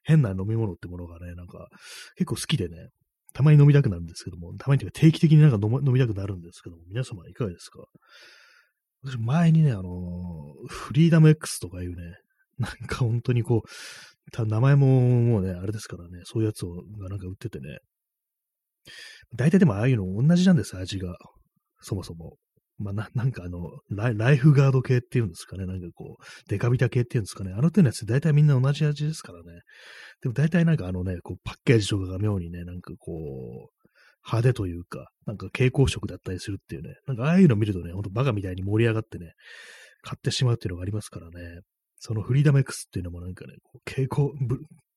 変な飲み物ってものがね、なんか結構好きでね、たまに飲みたくなるんですけども、たまにというか定期的になんか飲,、みたくなるんですけども、皆様いかがですか？私前にね、あのフリーダム X とかいうね、なんか本当にこう、た名前ももうね、あれですからね、そういうやつをがなんか売っててね、大体でもああいうの同じなんです、味が。そもそも。まあ、な、なんかあのライ、ライフガード系っていうんですかね。なんかこう、デカビタ系っていうんですかね。あの手のやつ大体みんな同じ味ですからね。でも大体なんかあのね、こう、パッケージとかが妙にね、なんかこう、派手というか、なんか蛍光色だったりするっていうね。なんかああいうの見るとね、ほんとバカみたいに盛り上がってね、買ってしまうっていうのがありますからね。そのフリーダム X っていうのもなんかね、こう蛍光、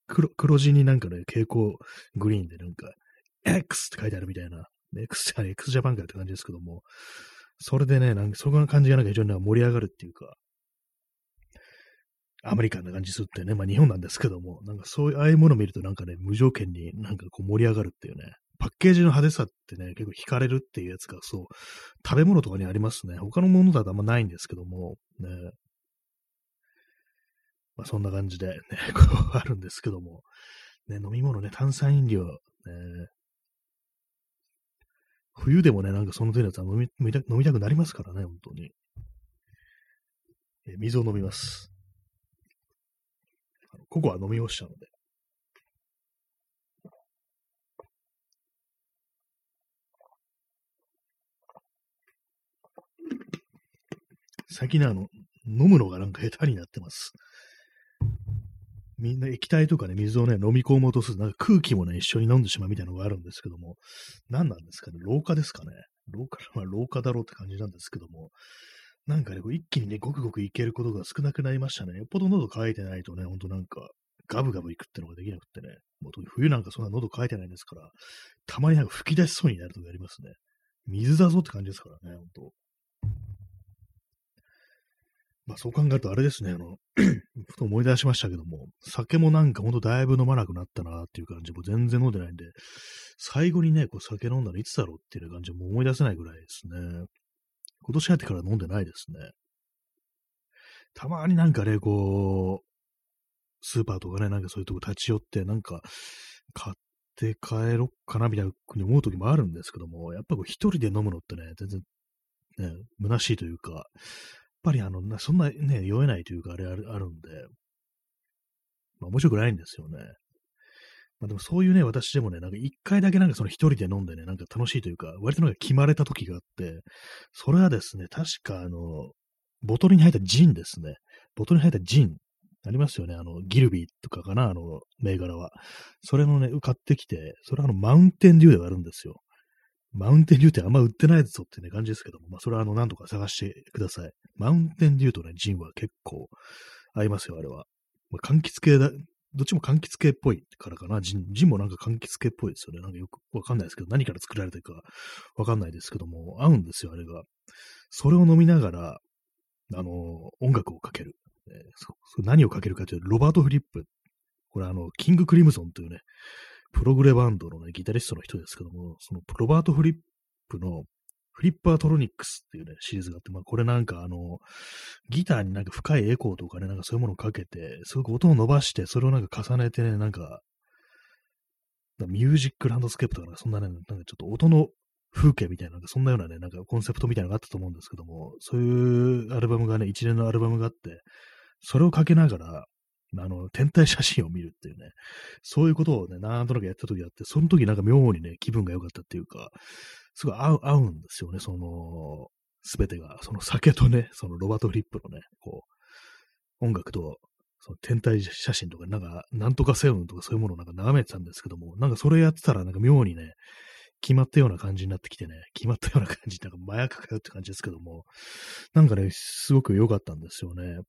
黒、黒地になんかね、蛍光グリーンでなんか、X って書いてあるみたいな、X じゃない、X ジャパンかって感じですけども、それでね、なんかそこの感じがなんか非常に盛り上がるっていうか、アメリカンな感じするってね、まあ日本なんですけども、なんかそういう、ああいうものを見るとなんかね、無条件になんかこう盛り上がるっていうね、パッケージの派手さってね、結構惹かれるっていうやつがそう、食べ物とかにありますね。他のものだとあんまないんですけども、ね。まあそんな感じでね、こうあるんですけども、ね、飲み物ね、炭酸飲料、ね、冬でもね、なんかその手のやつは飲み飲みた飲みたくなりますからね、本当に。え水を飲みます。ココア飲み干したので。最近ね、あの、飲むのがなんか下手になってます。みんな液体とかね、水をね、飲み込もうとする、なんか空気もね、一緒に飲んでしまうみたいなのがあるんですけども、何なんですかね、老化ですかね。老化、まあ老化だろうって感じなんですけども、なんかね、こう一気にね、ごくごくいけることが少なくなりましたね。よっぽど喉乾いてないとね、ほんとなんか、ガブガブいくってのができなくってね、もう冬なんかそんな喉乾いてないんですから、たまになんか吹き出しそうになるとかありますね。水だぞって感じですからね、ほんと。まあそう考えるとあれですね、あの、ふと思い出しましたけども、酒もなんかほんとだいぶ飲まなくなったなっていう感じもう全然飲んでないんで、最後にね、こう酒飲んだのいつだろうっていう感じも思い出せないぐらいですね。今年入ってから飲んでないですね。たまになんかね、こう、スーパーとかね、なんかそういうとこ立ち寄って、なんか、買って帰ろっかなみたいなふうに思う時もあるんですけども、やっぱこう一人で飲むのってね、全然、ね、虚しいというか、ぱりあの、そんなね、酔えないというか、あれあるあるんで、まあ面白くないんですよね。まあでもそういうね、私でもね、なんか一回だけなんかその一人で飲んでね、なんか楽しいというか、割となんか決まれた時があって、それはですね、確かあの、ボトルに入ったジンですね。ボトルに入ったジン。ありますよね。あの、ギルビーとかかな、あの、銘柄は。それのね、買ってきて、それはあの、マウンテンデューで割るんですよ。マウンテンデューってあんま売ってないぞってね、感じですけども、まあ、それはあの、なんとか探してください。マウンテンデューとね、ジンは結構合いますよ、あれは。まあ、柑橘系だ、どっちも柑橘系っぽいからかな。ジン、ジンもなんか柑橘系っぽいですよね。なんかよくわかんないですけど、何から作られてるかわかんないですけども、合うんですよ、あれが。それを飲みながら、あの、音楽をかける。えー、そ何をかけるかというと、ロバート・フリップ。これあの、キング・クリムソンというね、プログレバンドのね、ギタリストの人ですけども、そのロバート・フリップのフリッパートロニックスっていうね、シリーズがあって、まあこれなんかあの、ギターになんか深いエコーとかね、なんかそういうものをかけて、すごく音を伸ばして、それをなんか重ねてね、なんか、ミュージックランドスケープとか、そんなね、なんかちょっと音の風景みたいな、なんかそんなようなね、なんかコンセプトみたいなのがあったと思うんですけども、そういうアルバムがね、一連のアルバムがあって、それをかけながら、あの、天体写真を見るっていうね、そういうことをね、なんとなくやった時があって、その時なんか妙にね、気分が良かったっていうか、すごい合う合うんですよね、その、すべてが。その酒とね、そのロバート・フリップのね、こう、音楽と、その天体写真とか、なんか、なんとかセウンとかそういうものをなんか眺めてたんですけども、なんかそれやってたらなんか妙にね、決まったような感じになってきてね、決まったような感じ、なんか麻薬かよって感じですけども、なんかね、すごく良かったんですよね。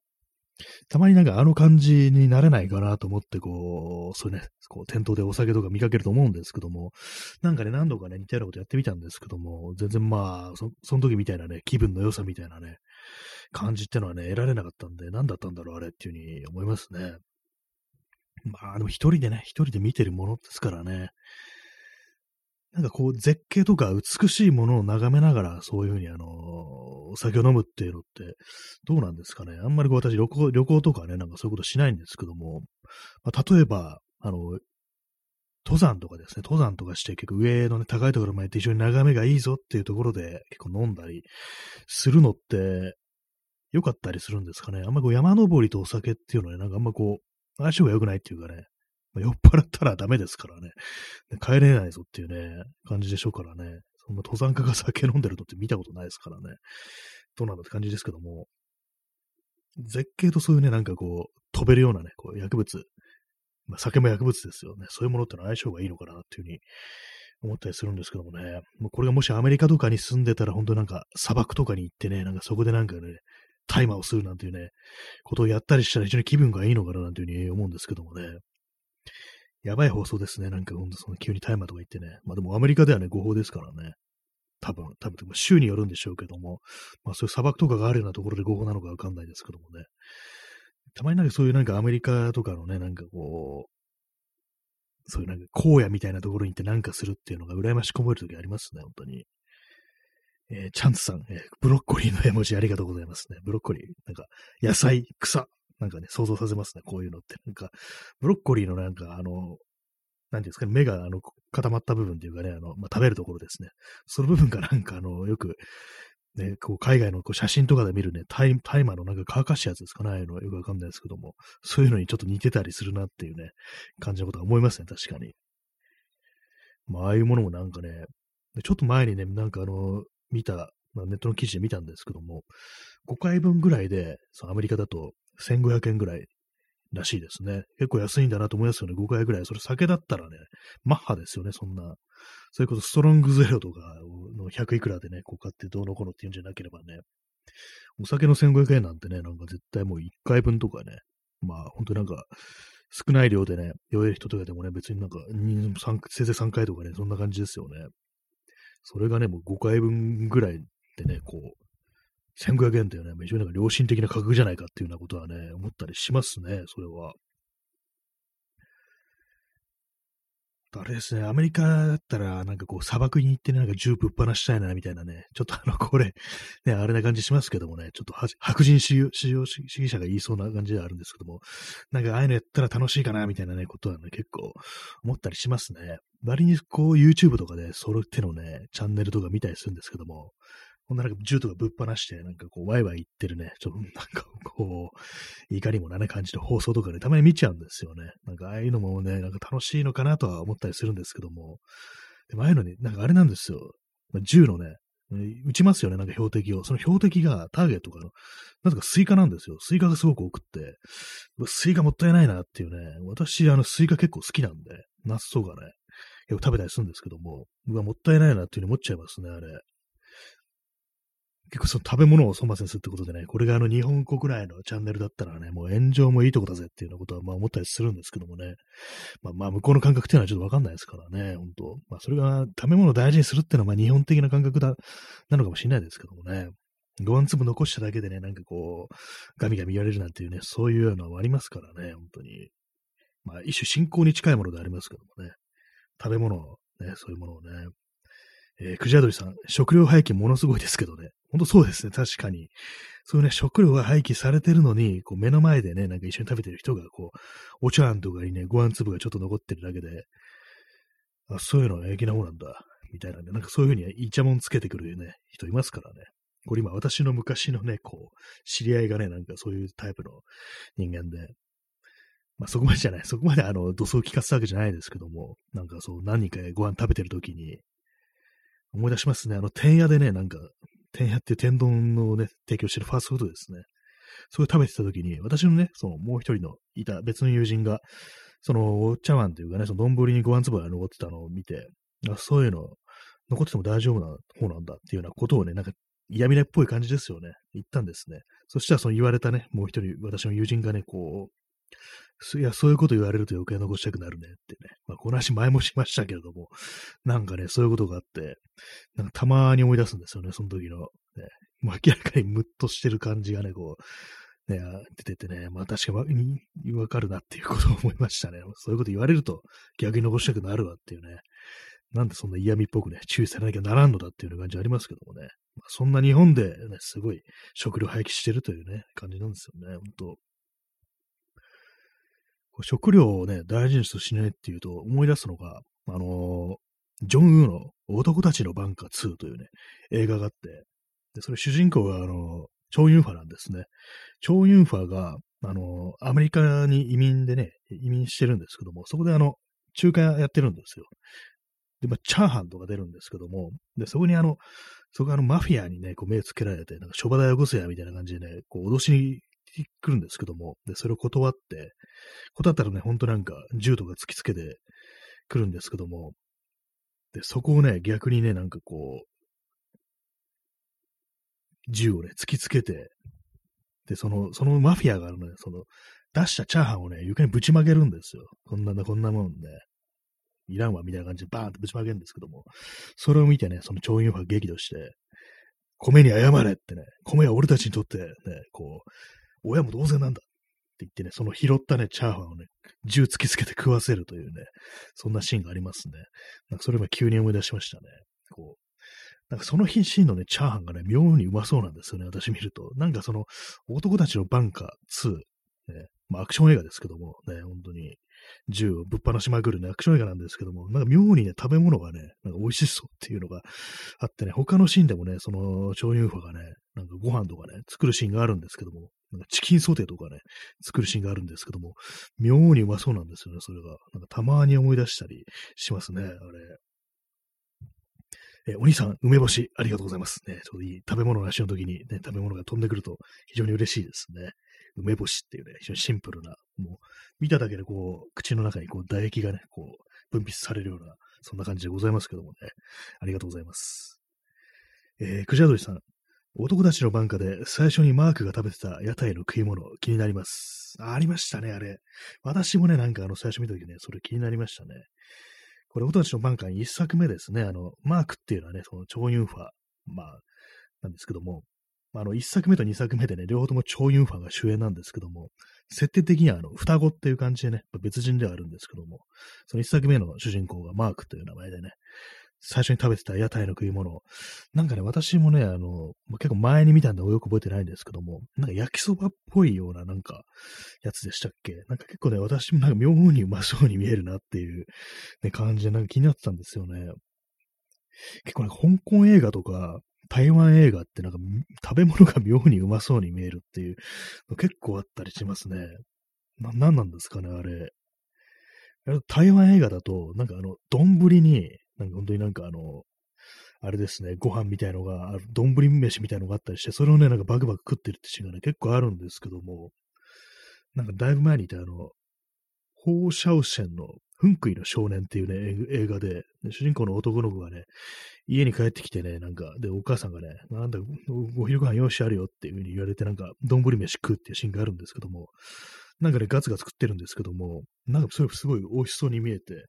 たまになんかあの感じになれないかなと思って、こう、そうね、こう店頭でお酒とか見かけると思うんですけども、なんかね、何度かね、似たようなことやってみたんですけども、全然まあ、そその時みたいなね、気分の良さみたいなね、感じってのはね、得られなかったんで、何だったんだろう、あれっていうふうに思いますね。まあ、でも一人でね、一人で見てるものですからね、なんかこう、絶景とか美しいものを眺めながら、そういうふうにあの、お酒を飲むっていうのって、どうなんですかね。あんまりこう私旅行、旅行とかね、なんかそういうことしないんですけども、まあ、例えば、あの、登山とかですね、登山とかして結構上のね、高いところまで行って非常に眺めがいいぞっていうところで結構飲んだりするのって、良かったりするんですかね。あんまこう山登りとお酒っていうのはね、なんかあんまこう、相性が良くないっていうかね、酔っ払ったらダメですからね。帰れないぞっていうね、感じでしょうからね。そんな登山家が酒飲んでるのって見たことないですからね。どうなんだって感じですけども。絶景とそういうね、なんかこう、飛べるようなね、こう薬物。まあ、酒も薬物ですよね。そういうものってのは相性がいいのかなっていうふうに思ったりするんですけどもね。もうこれがもしアメリカとかに住んでたら、本当なんか砂漠とかに行ってね、なんかそこでなんかね、大麻をするなんていうね、ことをやったりしたら非常に気分がいいのかななんていうふうに思うんですけどもね。やばい放送ですね。なんかほんとその急に大麻とか言ってね。まあでもアメリカではね、合法ですからね。多分、多分、州によるんでしょうけども、まあそういう砂漠とかがあるようなところで合法なのかわかんないですけどもね。たまになんかそういうなんかアメリカとかのね、なんかこう、そういうなんか荒野みたいなところに行ってなんかするっていうのが羨ましく思えるときありますね、本当に。えー、チャンツさん、えー、ブロッコリーの絵文字ありがとうございますね。ブロッコリー、なんか、野菜、草、なんかね、想像させますね、こういうのって。なんか、ブロッコリーのなんか、あの、なんていうんですかね、目があの固まった部分っていうかね、あの、まあ、食べるところですね。その部分がなんかあの、よく、ね、こう海外のこう写真とかで見るね、大麻のなんか乾かしたやつですかね、ああいうのよくわかんないですけども、そういうのにちょっと似てたりするなっていうね、感じのことは思いますね、確かに。まあ、ああいうものもなんかね、ちょっと前にね、なんかあの、見た、まあ、ネットの記事で見たんですけども、5回分ぐらいで、そのアメリカだと1500円ぐらいらしいですね。結構安いんだなと思いますよね。5回ぐらい。それ酒だったらね、マッハですよね、そんな。それこそストロングゼロとかの100いくらでね、こう買ってどうのこうのっていうんじゃなければね、お酒の1500円なんてね、なんか絶対もう1回分とかね、まあ本当なんか少ない量でね、酔える人とかでもね、別になんかせいぜい3回とかね、そんな感じですよね。それがね、もう5回分ぐらいでね、こう、1500円っていうね、非常になんか良心的な価格じゃないかっていうようなことはね、思ったりしますね、それは。あれですね、アメリカだったら、なんかこう、砂漠に行ってねなんか銃ぶっ放したいな、みたいなね、ちょっとあの、これ、ね、あれな感じしますけどもね、ちょっと白人主義主義者が言いそうな感じではあるんですけども、なんかああいうのやったら楽しいかな、みたいなね、ことはね、結構思ったりしますね。割にこう、YouTube とかで、その手のね、チャンネルとか見たりするんですけども、こんななんか銃とかぶっ放して、なんかこう、ワイワイ言ってるね、ちょっとなんかこう、いかにもなね感じの放送とかね、たまに見ちゃうんですよね。なんかああいうのもね、なんか楽しいのかなとは思ったりするんですけども、でもああいうのに、なんかあれなんですよ。まあ、銃のね、撃ちますよね、なんか標的を。その標的がターゲットが、なぜかスイカなんですよ。スイカがすごく多くって、スイカもったいないなっていうね、私、あの、スイカ結構好きなんで、夏とかね、結構食べたりするんですけども、うわ、もったいないなっていうふうに思っちゃいますね、あれ。結構その食べ物を粗末にするってことでね、これがあの日本国内のチャンネルだったらね、もう炎上もいいとこだぜっていうようなことはまあ思ったりするんですけどもね。まあまあ向こうの感覚っていうのはちょっとわかんないですからね、本当まあそれが食べ物を大事にするっていうのはまあ日本的な感覚だ、なのかもしれないですけどもね。ご飯粒残しただけでね、なんかこう、ガミガミ言われるなんていうね、そういうのもありますからね、本当に。まあ一種信仰に近いものでありますけどもね。食べ物、ね、そういうものをね。えー、クジアドリさん、食料廃棄ものすごいですけどね。ほんとそうですね、確かに。そういうね、食料が廃棄されてるのに、こう目の前でね、なんか一緒に食べてる人が、こう、お茶碗とかにね、ご飯粒がちょっと残ってるだけで、あ、そういうのは平気な方なんだ、みたいなね、なんかそういうふうにイチャモンつけてくるね、人いますからね。これ今私の昔のね、こう、知り合いがね、なんかそういうタイプの人間で、まあそこまでじゃない、そこまであの、土葬を聞かせたわけじゃないですけども、なんかそう、何人かご飯食べてる時に、思い出しますね。あの、天屋でね、なんか、天屋っていう天丼のね、提供してるファーストフードですね。それ食べてた時に、私のね、そのもう一人のいた別の友人が、そのお茶碗というかね、その丼にご飯粒が残ってたのを見て、あそういうの、残ってても大丈夫な方なんだっていうようなことをね、なんか嫌味なっぽい感じですよね。言ったんですね。そしたらその言われたね、もう一人、私の友人がね、こう、いや、そういうこと言われると余計残したくなるねってね。まあ、この話前もしましたけれども、なんかね、そういうことがあって、なんかたまに思い出すんですよね、その時の。ね、もう明らかにムッとしてる感じがね、こう、ね、出ててね、まあ確かにわかるなっていうことを思いましたね。そういうこと言われると逆に残したくなるわっていうね。なんでそんな嫌味っぽくね、注意されなきゃならんのだっていう感じありますけどもね。まあ、そんな日本でね、すごい食料廃棄してるというね、感じなんですよね、本当食料をね、大事にしないっていうと思い出すのが、あのー、ジョン・ウーの男たちのバンカー2というね、映画があって、で、それ主人公が、あのー、チョウ・ユンファなんですね。チョウ・ユンファが、あの、アメリカに移民でね、移民してるんですけども、そこであの、中華やってるんですよ。で、まあ、チャーハンとか出るんですけども、で、そこにあの、そこあの、マフィアにね、こう目つけられて、なんか、諸場代を起こせや、みたいな感じでね、こう、脅しに来るんですけども、で、それを断って、断ったらね、ほんとなんか銃とか突きつけてくるんですけども、で、そこをね、逆にね、なんかこう、銃をね、突きつけて、で、その、そのマフィアがね、その、出したチャーハンをね、床にぶちまけるんですよ。こんな、こんなもんね。いらんわ、みたいな感じでバーンとぶちまけるんですけども、それを見てね、その超員派が激怒して、米に謝れってね、米は俺たちにとってね、こう、親も同然なんだって言ってね、その拾ったね、チャーハンをね、銃突きつけて食わせるというね、そんなシーンがありますね。なんかそれも急に思い出しましたね。こう。なんかその日シーンのね、チャーハンがね、妙にうまそうなんですよね、私見ると。なんかその、男たちのバンカー2、ね、まあアクション映画ですけども、ね、本当に、銃をぶっ放しまくるね、アクション映画なんですけども、なんか妙にね、食べ物がね、なんか美味しそうっていうのがあってね、他のシーンでもね、その、超乳法がね、なんかご飯とかね、作るシーンがあるんですけども、なんかチキンソテーとかね、作るシーンがあるんですけども、妙にうまそうなんですよね、それが。なんかたまに思い出したりしますね、あれ。えお兄さん、梅干し、ありがとうございます。ね、ちょうどいい食べ物の足の時にね、食べ物が飛んでくると非常に嬉しいですね。梅干しっていうね、非常にシンプルな、もう、見ただけでこう、口の中にこう、唾液がね、こう、分泌されるような、そんな感じでございますけどもね、ありがとうございます。えー、クジャドリさん、男たちの番下で最初にマークが食べてた屋台の食い物、気になります。ありましたね、あれ。私もね、なんかあの、最初見た時ね、それ気になりましたね。これ、男たちの番下に一作目ですね、あの、マークっていうのはね、その超乳波、まあ、なんですけども、あの、一作目と二作目でね、両方とも超ユンファが主演なんですけども、設定的にはあの、双子っていう感じでね、別人ではあるんですけども、その一作目の主人公がマークという名前でね、最初に食べてた屋台の食い物。なんかね、私もね、あの、結構前に見たんでよく覚えてないんですけども、なんか焼きそばっぽいようななんか、やつでしたっけ？なんか結構ね、私もなんか妙にうまそうに見えるなっていう、ね、感じでなんか気になってたんですよね。結構ね、香港映画とか、台湾映画ってなんか食べ物が妙にうまそうに見えるっていう結構あったりしますね。な、なんなんですかね、あれ。台湾映画だと、なんかあの、丼に、なんか本当になんかあの、あれですね、ご飯みたいのが、丼飯みたいのがあったりして、それをね、なんかバクバク食ってるってシーンがね、結構あるんですけども、なんかだいぶ前にいたあの、ホーシャウシェンのフンクイの少年っていうね、映画で、主人公の男の子がね、家に帰ってきてね、なんか、で、お母さんがね、なんだ、お昼ご飯用意してあるよっていう風に言われて、なんか、丼飯食うっていうシーンがあるんですけども、なんかね、ガツガツ食ってるんですけども、なんかそれすごい美味しそうに見えて、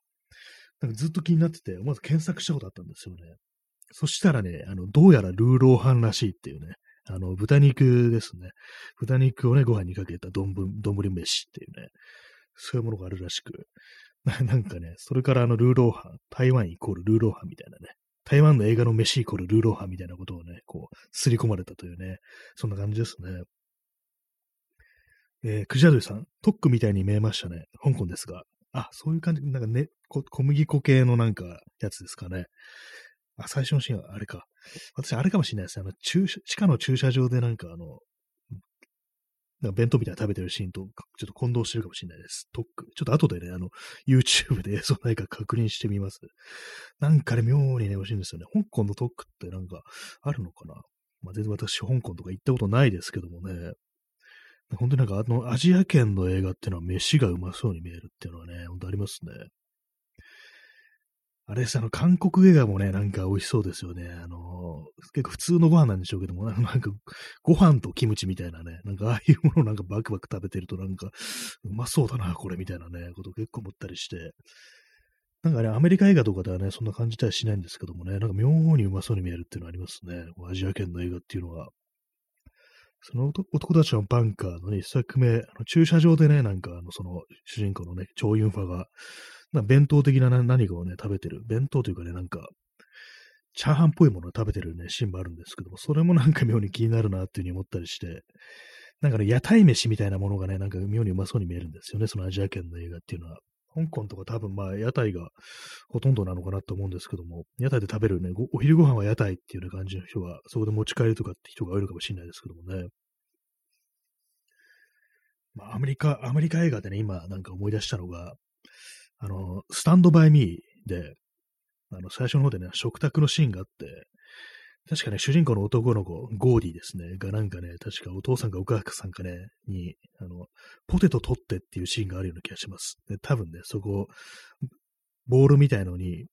なんかずっと気になってて、まず検索したことあったんですよね。そしたらね、あの、どうやらルーローハンらしいっていうね、あの、豚肉ですね。豚肉をね、ご飯にかけた丼、丼飯っていうね、そういうものがあるらしく、なんかね、それからあの、ルーローハン、台湾イコールルーローハンみたいなね、台湾の映画の飯イコールルーローハンみたいなことをね、こう、すり込まれたというね、そんな感じですね。えー、クジャドゥさん、トックみたいに見えましたね。香港ですが。あ、そういう感じ、なんかね、小麦粉系のなんかやつですかね。あ、最初のシーンはあれか。私、あれかもしれないですね。あの、駐車、地下の駐車場でなんかあの、なんか弁当みたいな食べてるシーンとちょっと混同してるかもしれないです。トック。ちょっと後でね、あの、YouTube で映像ないか確認してみます。なんかね、妙にね、美味しいんですよね。香港のトックってなんかあるのかなまあ、全然私、香港とか行ったことないですけどもね。本当になんかあの、アジア圏の映画っていうのは飯がうまそうに見えるっていうのはね、本当ありますね。あれです、あの、韓国映画もね、なんか美味しそうですよね。あの、結構普通のご飯なんでしょうけども、なんか、ご飯とキムチみたいなね、なんかああいうものをなんかバクバク食べてるとなんか、うまそうだな、これみたいなね、こと結構思ったりして。なんかね、アメリカ映画とかではね、そんな感じたりしないんですけどもね、なんか妙にうまそうに見えるっていうのはありますね。アジア圏の映画っていうのは。その男たちのバンカーのね、一作目、あの駐車場でね、なんかあの、その主人公のね、チョウユンファが、な弁当的な何かをね、食べてる。弁当というかね、なんか、チャーハンっぽいものを食べてるね、シーンもあるんですけども、それもなんか妙に気になるなっていうふうに思ったりして、なんかね、屋台飯みたいなものがね、なんか妙にうまそうに見えるんですよね、そのアジア圏の映画っていうのは。香港とか多分まあ屋台がほとんどなのかなと思うんですけども、屋台で食べるね、お昼ご飯は屋台っていうような感じの人が、そこで持ち帰るとかって人がいるかもしれないですけどもね。まあアメリカ、アメリカ映画でね、今なんか思い出したのが、あの、スタンドバイミーで、あの、最初の方でね、食卓のシーンがあって、確かね、主人公の男の子、ゴーディですね、がなんかね、確かお父さんかお母さんかね、に、あの、ポテト取ってっていうシーンがあるような気がします。で、多分ね、そこ、ボールみたいのに、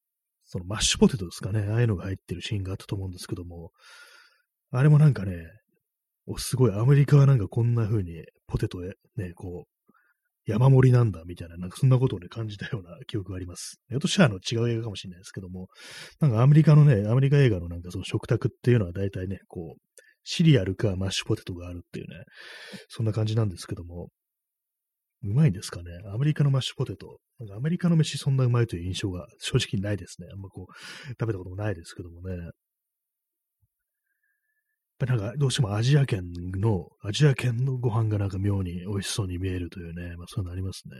そのマッシュポテトですかね、ああいうのが入ってるシーンがあったと思うんですけども、あれもなんかね、おすごい、アメリカはなんかこんな風にポテトへね、こう、山盛りなんだ、みたいな、なんかそんなことをね、感じたような記憶があります。ひょっとしたらあの違う映画かもしれないですけども、なんかアメリカのね、アメリカ映画のなんかその食卓っていうのは大体ね、こう、シリアルかマッシュポテトがあるっていうね、そんな感じなんですけども、うまいんですかね？アメリカのマッシュポテト。なんかアメリカの飯そんなうまいという印象が正直ないですね。あんまこう、食べたこともないですけどもね。ぱなんかどうしてもアジア圏の、アジア圏のご飯がなんか妙に美味しそうに見えるというね、まあそういうのありますね。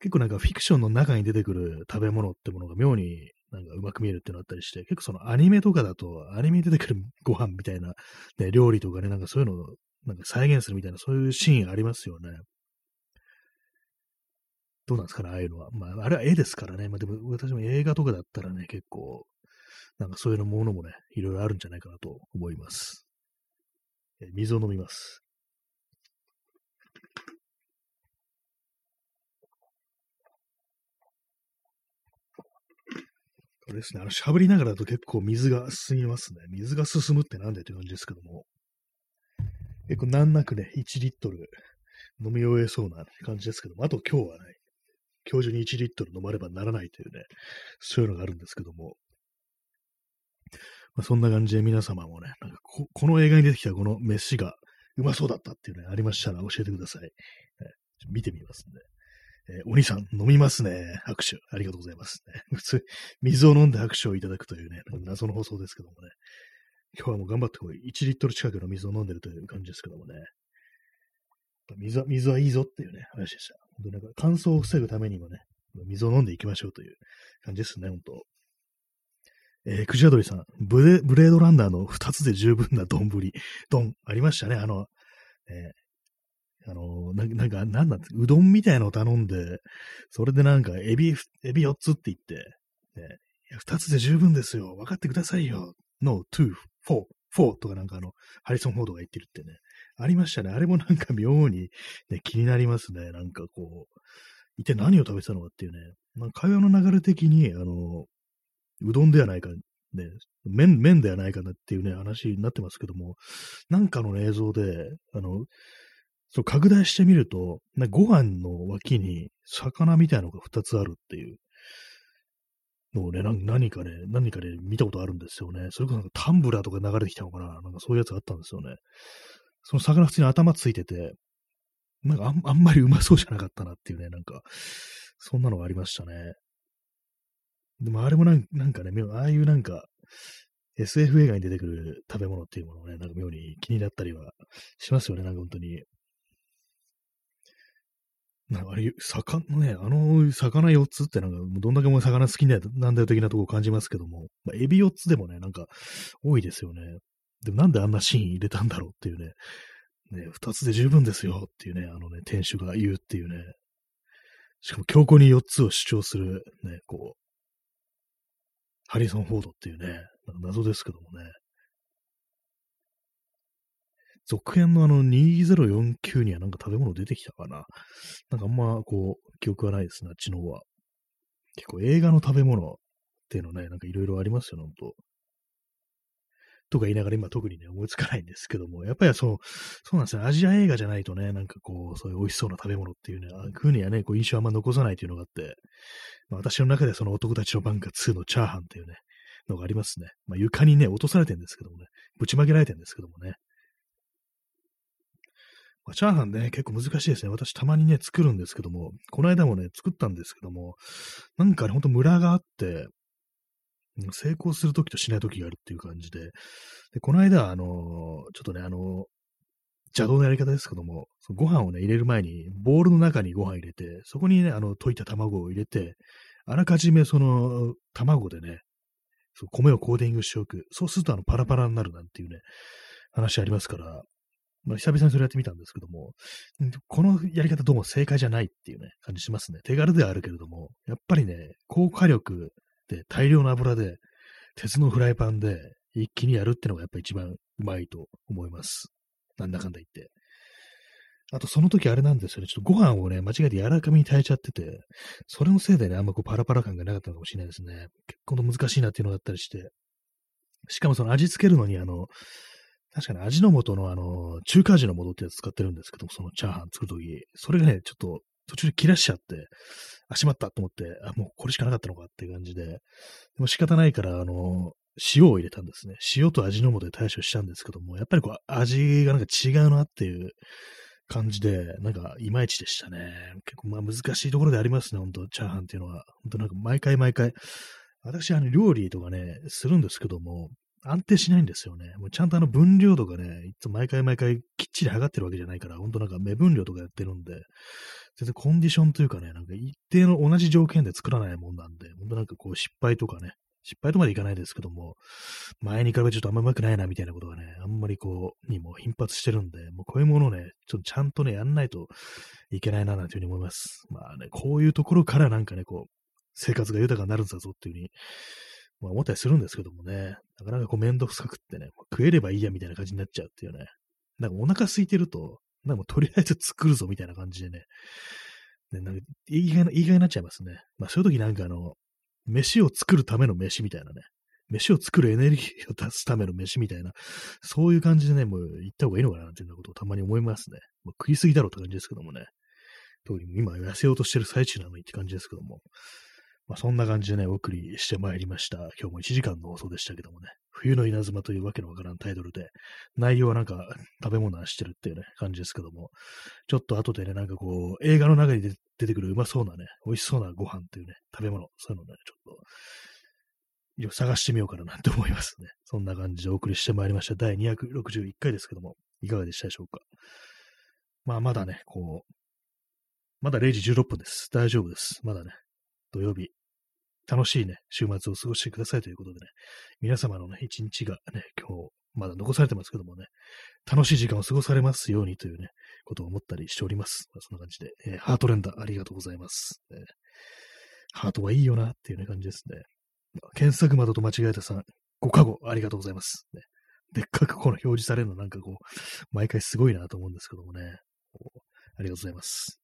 結構なんかフィクションの中に出てくる食べ物ってものが妙になんかうまく見えるっていうのあったりして、結構そのアニメとかだと、アニメに出てくるご飯みたいな、ね、料理とかね、なんかそういうのをなんか再現するみたいな、そういうシーンありますよね。どうなんですかね、ああいうのは。まあ、あれは絵ですからね。まあでも私も映画とかだったらね、結構なんかそういうものもね、いろいろあるんじゃないかなと思います。え水を飲みます。これですね、あの、喋りながらだと結構水が進みますね。水が進むってなんでって感じですけども。結構難なくね、1リットル飲み終えそうな感じですけども、あと今日はね、今日中に1リットル飲まればならないというね、そういうのがあるんですけども、まあ、そんな感じで皆様もね、なんかここの映画に出てきたこの飯がうまそうだったっていうね、ありましたら教えてください。え見てみますんで。えー、お兄さん、飲みますね。拍手。ありがとうございます、ね。普通、水を飲んで拍手をいただくというね、謎の放送ですけどもね。今日はもう頑張ってこう1リットル近くの水を飲んでるという感じですけどもね。水は、水はいいぞっていうね、話でした。本当なんか乾燥を防ぐためにもね、水を飲んでいきましょうという感じですね、本当えー、クジラドリさん、ブレブレードランナーの二つで十分な丼、丼、ありましたね。あの、えー、あのな、なんか、なんだって、うどんみたいのを頼んで、それでなんか、エビ、エビ4つって言って、ね、二つで十分ですよ。分かってくださいよ。no, two, four, four とかなんかあの、ハリソン・フォードが言ってるってね。ありましたね。あれもなんか妙に、ね、気になりますね。なんかこう、一体何を食べてたのかっていうね。まあ、会話の流れ的に、あの、うどんではないか、ね、麺、麺ではないかなっていうね、話になってますけども、なんかの映像で、あの、そう、拡大してみると、ご飯の脇に魚みたいなのが2つあるっていうのをね、何かね、何かで、ね、見たことあるんですよね。それこそなんかタンブラーとか流れてきたのかななんかそういうやつがあったんですよね。その魚普通に頭ついてて、なんかあんまりうまそうじゃなかったなっていうね、なんか、そんなのがありましたね。でもあれもなんなんかね、ああいうなんか、SF 映画に出てくる食べ物っていうものをね、なんか妙に気になったりはしますよね、なんか本当に。なんかあれ、魚ね、あの魚4つってなんか、どんだけも魚好きなんだよ的なとこを感じますけども、まあ、エビ4つでもね、なんか多いですよね。でもなんであんなシーン入れたんだろうっていうね、ね、2つで十分ですよっていうね、あのね、店主が言うっていうね、しかも強固に4つを主張する、ね、こう、ハリソン・フォードっていうね、なんか謎ですけどもね。続編のあの2049にはなんか食べ物出てきたかな。なんかあんまこう、記憶はないですね、知能は。結構映画の食べ物っていうのね、なんかいろいろありますよ、ほんと。とか言いながら今特にね、思いつかないんですけども、やっぱりそう、そうなんですよ。アジア映画じゃないとね、なんかこう、そういう美味しそうな食べ物っていうね、ああいう風にはね、こう印象あんま残さないというのがあって、まあ、私の中でその男たちの番が2のチャーハンっていうね、のがありますね。まあ、床にね、落とされてるんですけどもね、ぶちまけられてるんですけどもね。まあ、チャーハンね、結構難しいですね。私たまにね、作るんですけども、この間もね、作ったんですけども、なんかね、ほんとムラがあって、成功するときとしないときがあるっていう感じで、で、この間、あの、ちょっとね、あの、邪道なやり方ですけども、そのご飯をね、入れる前に、ボウルの中にご飯入れて、そこにね、あの、溶いた卵を入れて、あらかじめその、卵でね、そ米をコーティングしておく。そうすると、あの、パラパラになるなんていうね、話ありますから、まあ、久々にそれやってみたんですけども、このやり方どうも正解じゃないっていうね、感じしますね。手軽ではあるけれども、やっぱりね、高火力大量の油で、鉄のフライパンで一気にやるってのがやっぱ一番うまいと思います。なんだかんだ言って。あと、その時あれなんですよね。ちょっとご飯をね、間違えて柔らかめに炊いちゃってて、それのせいでね、あんまこうパラパラ感がなかったのかもしれないですね。結構難しいなっていうのがあったりして。しかもその味付けるのに、あの、確かに味の素のあの、中華味の素ってやつ使ってるんですけども、そのチャーハン作るとき、それがね、ちょっと途中で切らしちゃって、あ、しまったと思って、あ、もうこれしかなかったのかっていう感じで、でも仕方ないから、あの、塩を入れたんですね。塩と味の素で対処したんですけども、やっぱりこう、味がなんか違うなっていう感じで、なんか、いまいちでしたね。結構、まあ難しいところでありますね、ほんと、チャーハンっていうのは。ほんとなんか、毎回毎回、私、あの、料理とかね、するんですけども、安定しないんですよね。もうちゃんとあの分量とかね、いつも毎回毎回きっちり測ってるわけじゃないから、ほんとなんか目分量とかやってるんで、全然コンディションというかね、なんか一定の同じ条件で作らないもんなんで、ほんとなんかこう失敗とかね、失敗とまでいかないですけども、前に比べてちょっとあんまうまくないなみたいなことがね、あんまりこう、にも頻発してるんで、もうこういうものをね、ちょっとちゃんとね、やんないといけないななんていうふうに思います。まあね、こういうところからなんかね、こう、生活が豊かになるんだぞっていうふうにまあ思ったりするんですけどもね、なかなかこうめんどくさくってね、食えればいいやみたいな感じになっちゃうっていうね。なんかお腹空いてると、なんもとりあえず作るぞみたいな感じでね、ねなんか言いがいになっちゃいますね。まあそういう時なんかあの、飯を作るための飯みたいなね、飯を作るエネルギーを出すための飯みたいな、そういう感じでね、もう行った方がいいのかなっていうようなことをたまに思いますね。もう食いすぎだろうって感じですけどもね。特に今痩せようとしてる最中なのにって感じですけども。まあ、そんな感じでね、お送りしてまいりました。今日も1時間の放送でしたけどもね、冬の稲妻というわけのわからんタイトルで、内容はなんか食べ物はしてるっていうね、感じですけども、ちょっと後でね、なんかこう、映画の中に出てくるうまそうなね、美味しそうなご飯っていうね、食べ物、そういうのね、ちょっと、探してみようかななんて思いますね。そんな感じでお送りしてまいりました。第261回ですけども、いかがでしたでしょうか。まあ、まだね、こう、まだ0時16分です。大丈夫です。まだね、土曜日、楽しいね、週末を過ごしてくださいということでね、皆様のね、一日がね、今日、まだ残されてますけどもね、楽しい時間を過ごされますようにというね、ことを思ったりしております。まあ、そんな感じで、えー、ハート連打ありがとうございます、えー、ハートはいいよなっていうね、感じですね。検索窓と間違えたさん、ご加護ありがとうございます。ね、でっかくこの表示されるのなんかこう、毎回すごいなと思うんですけどもね。ありがとうございます。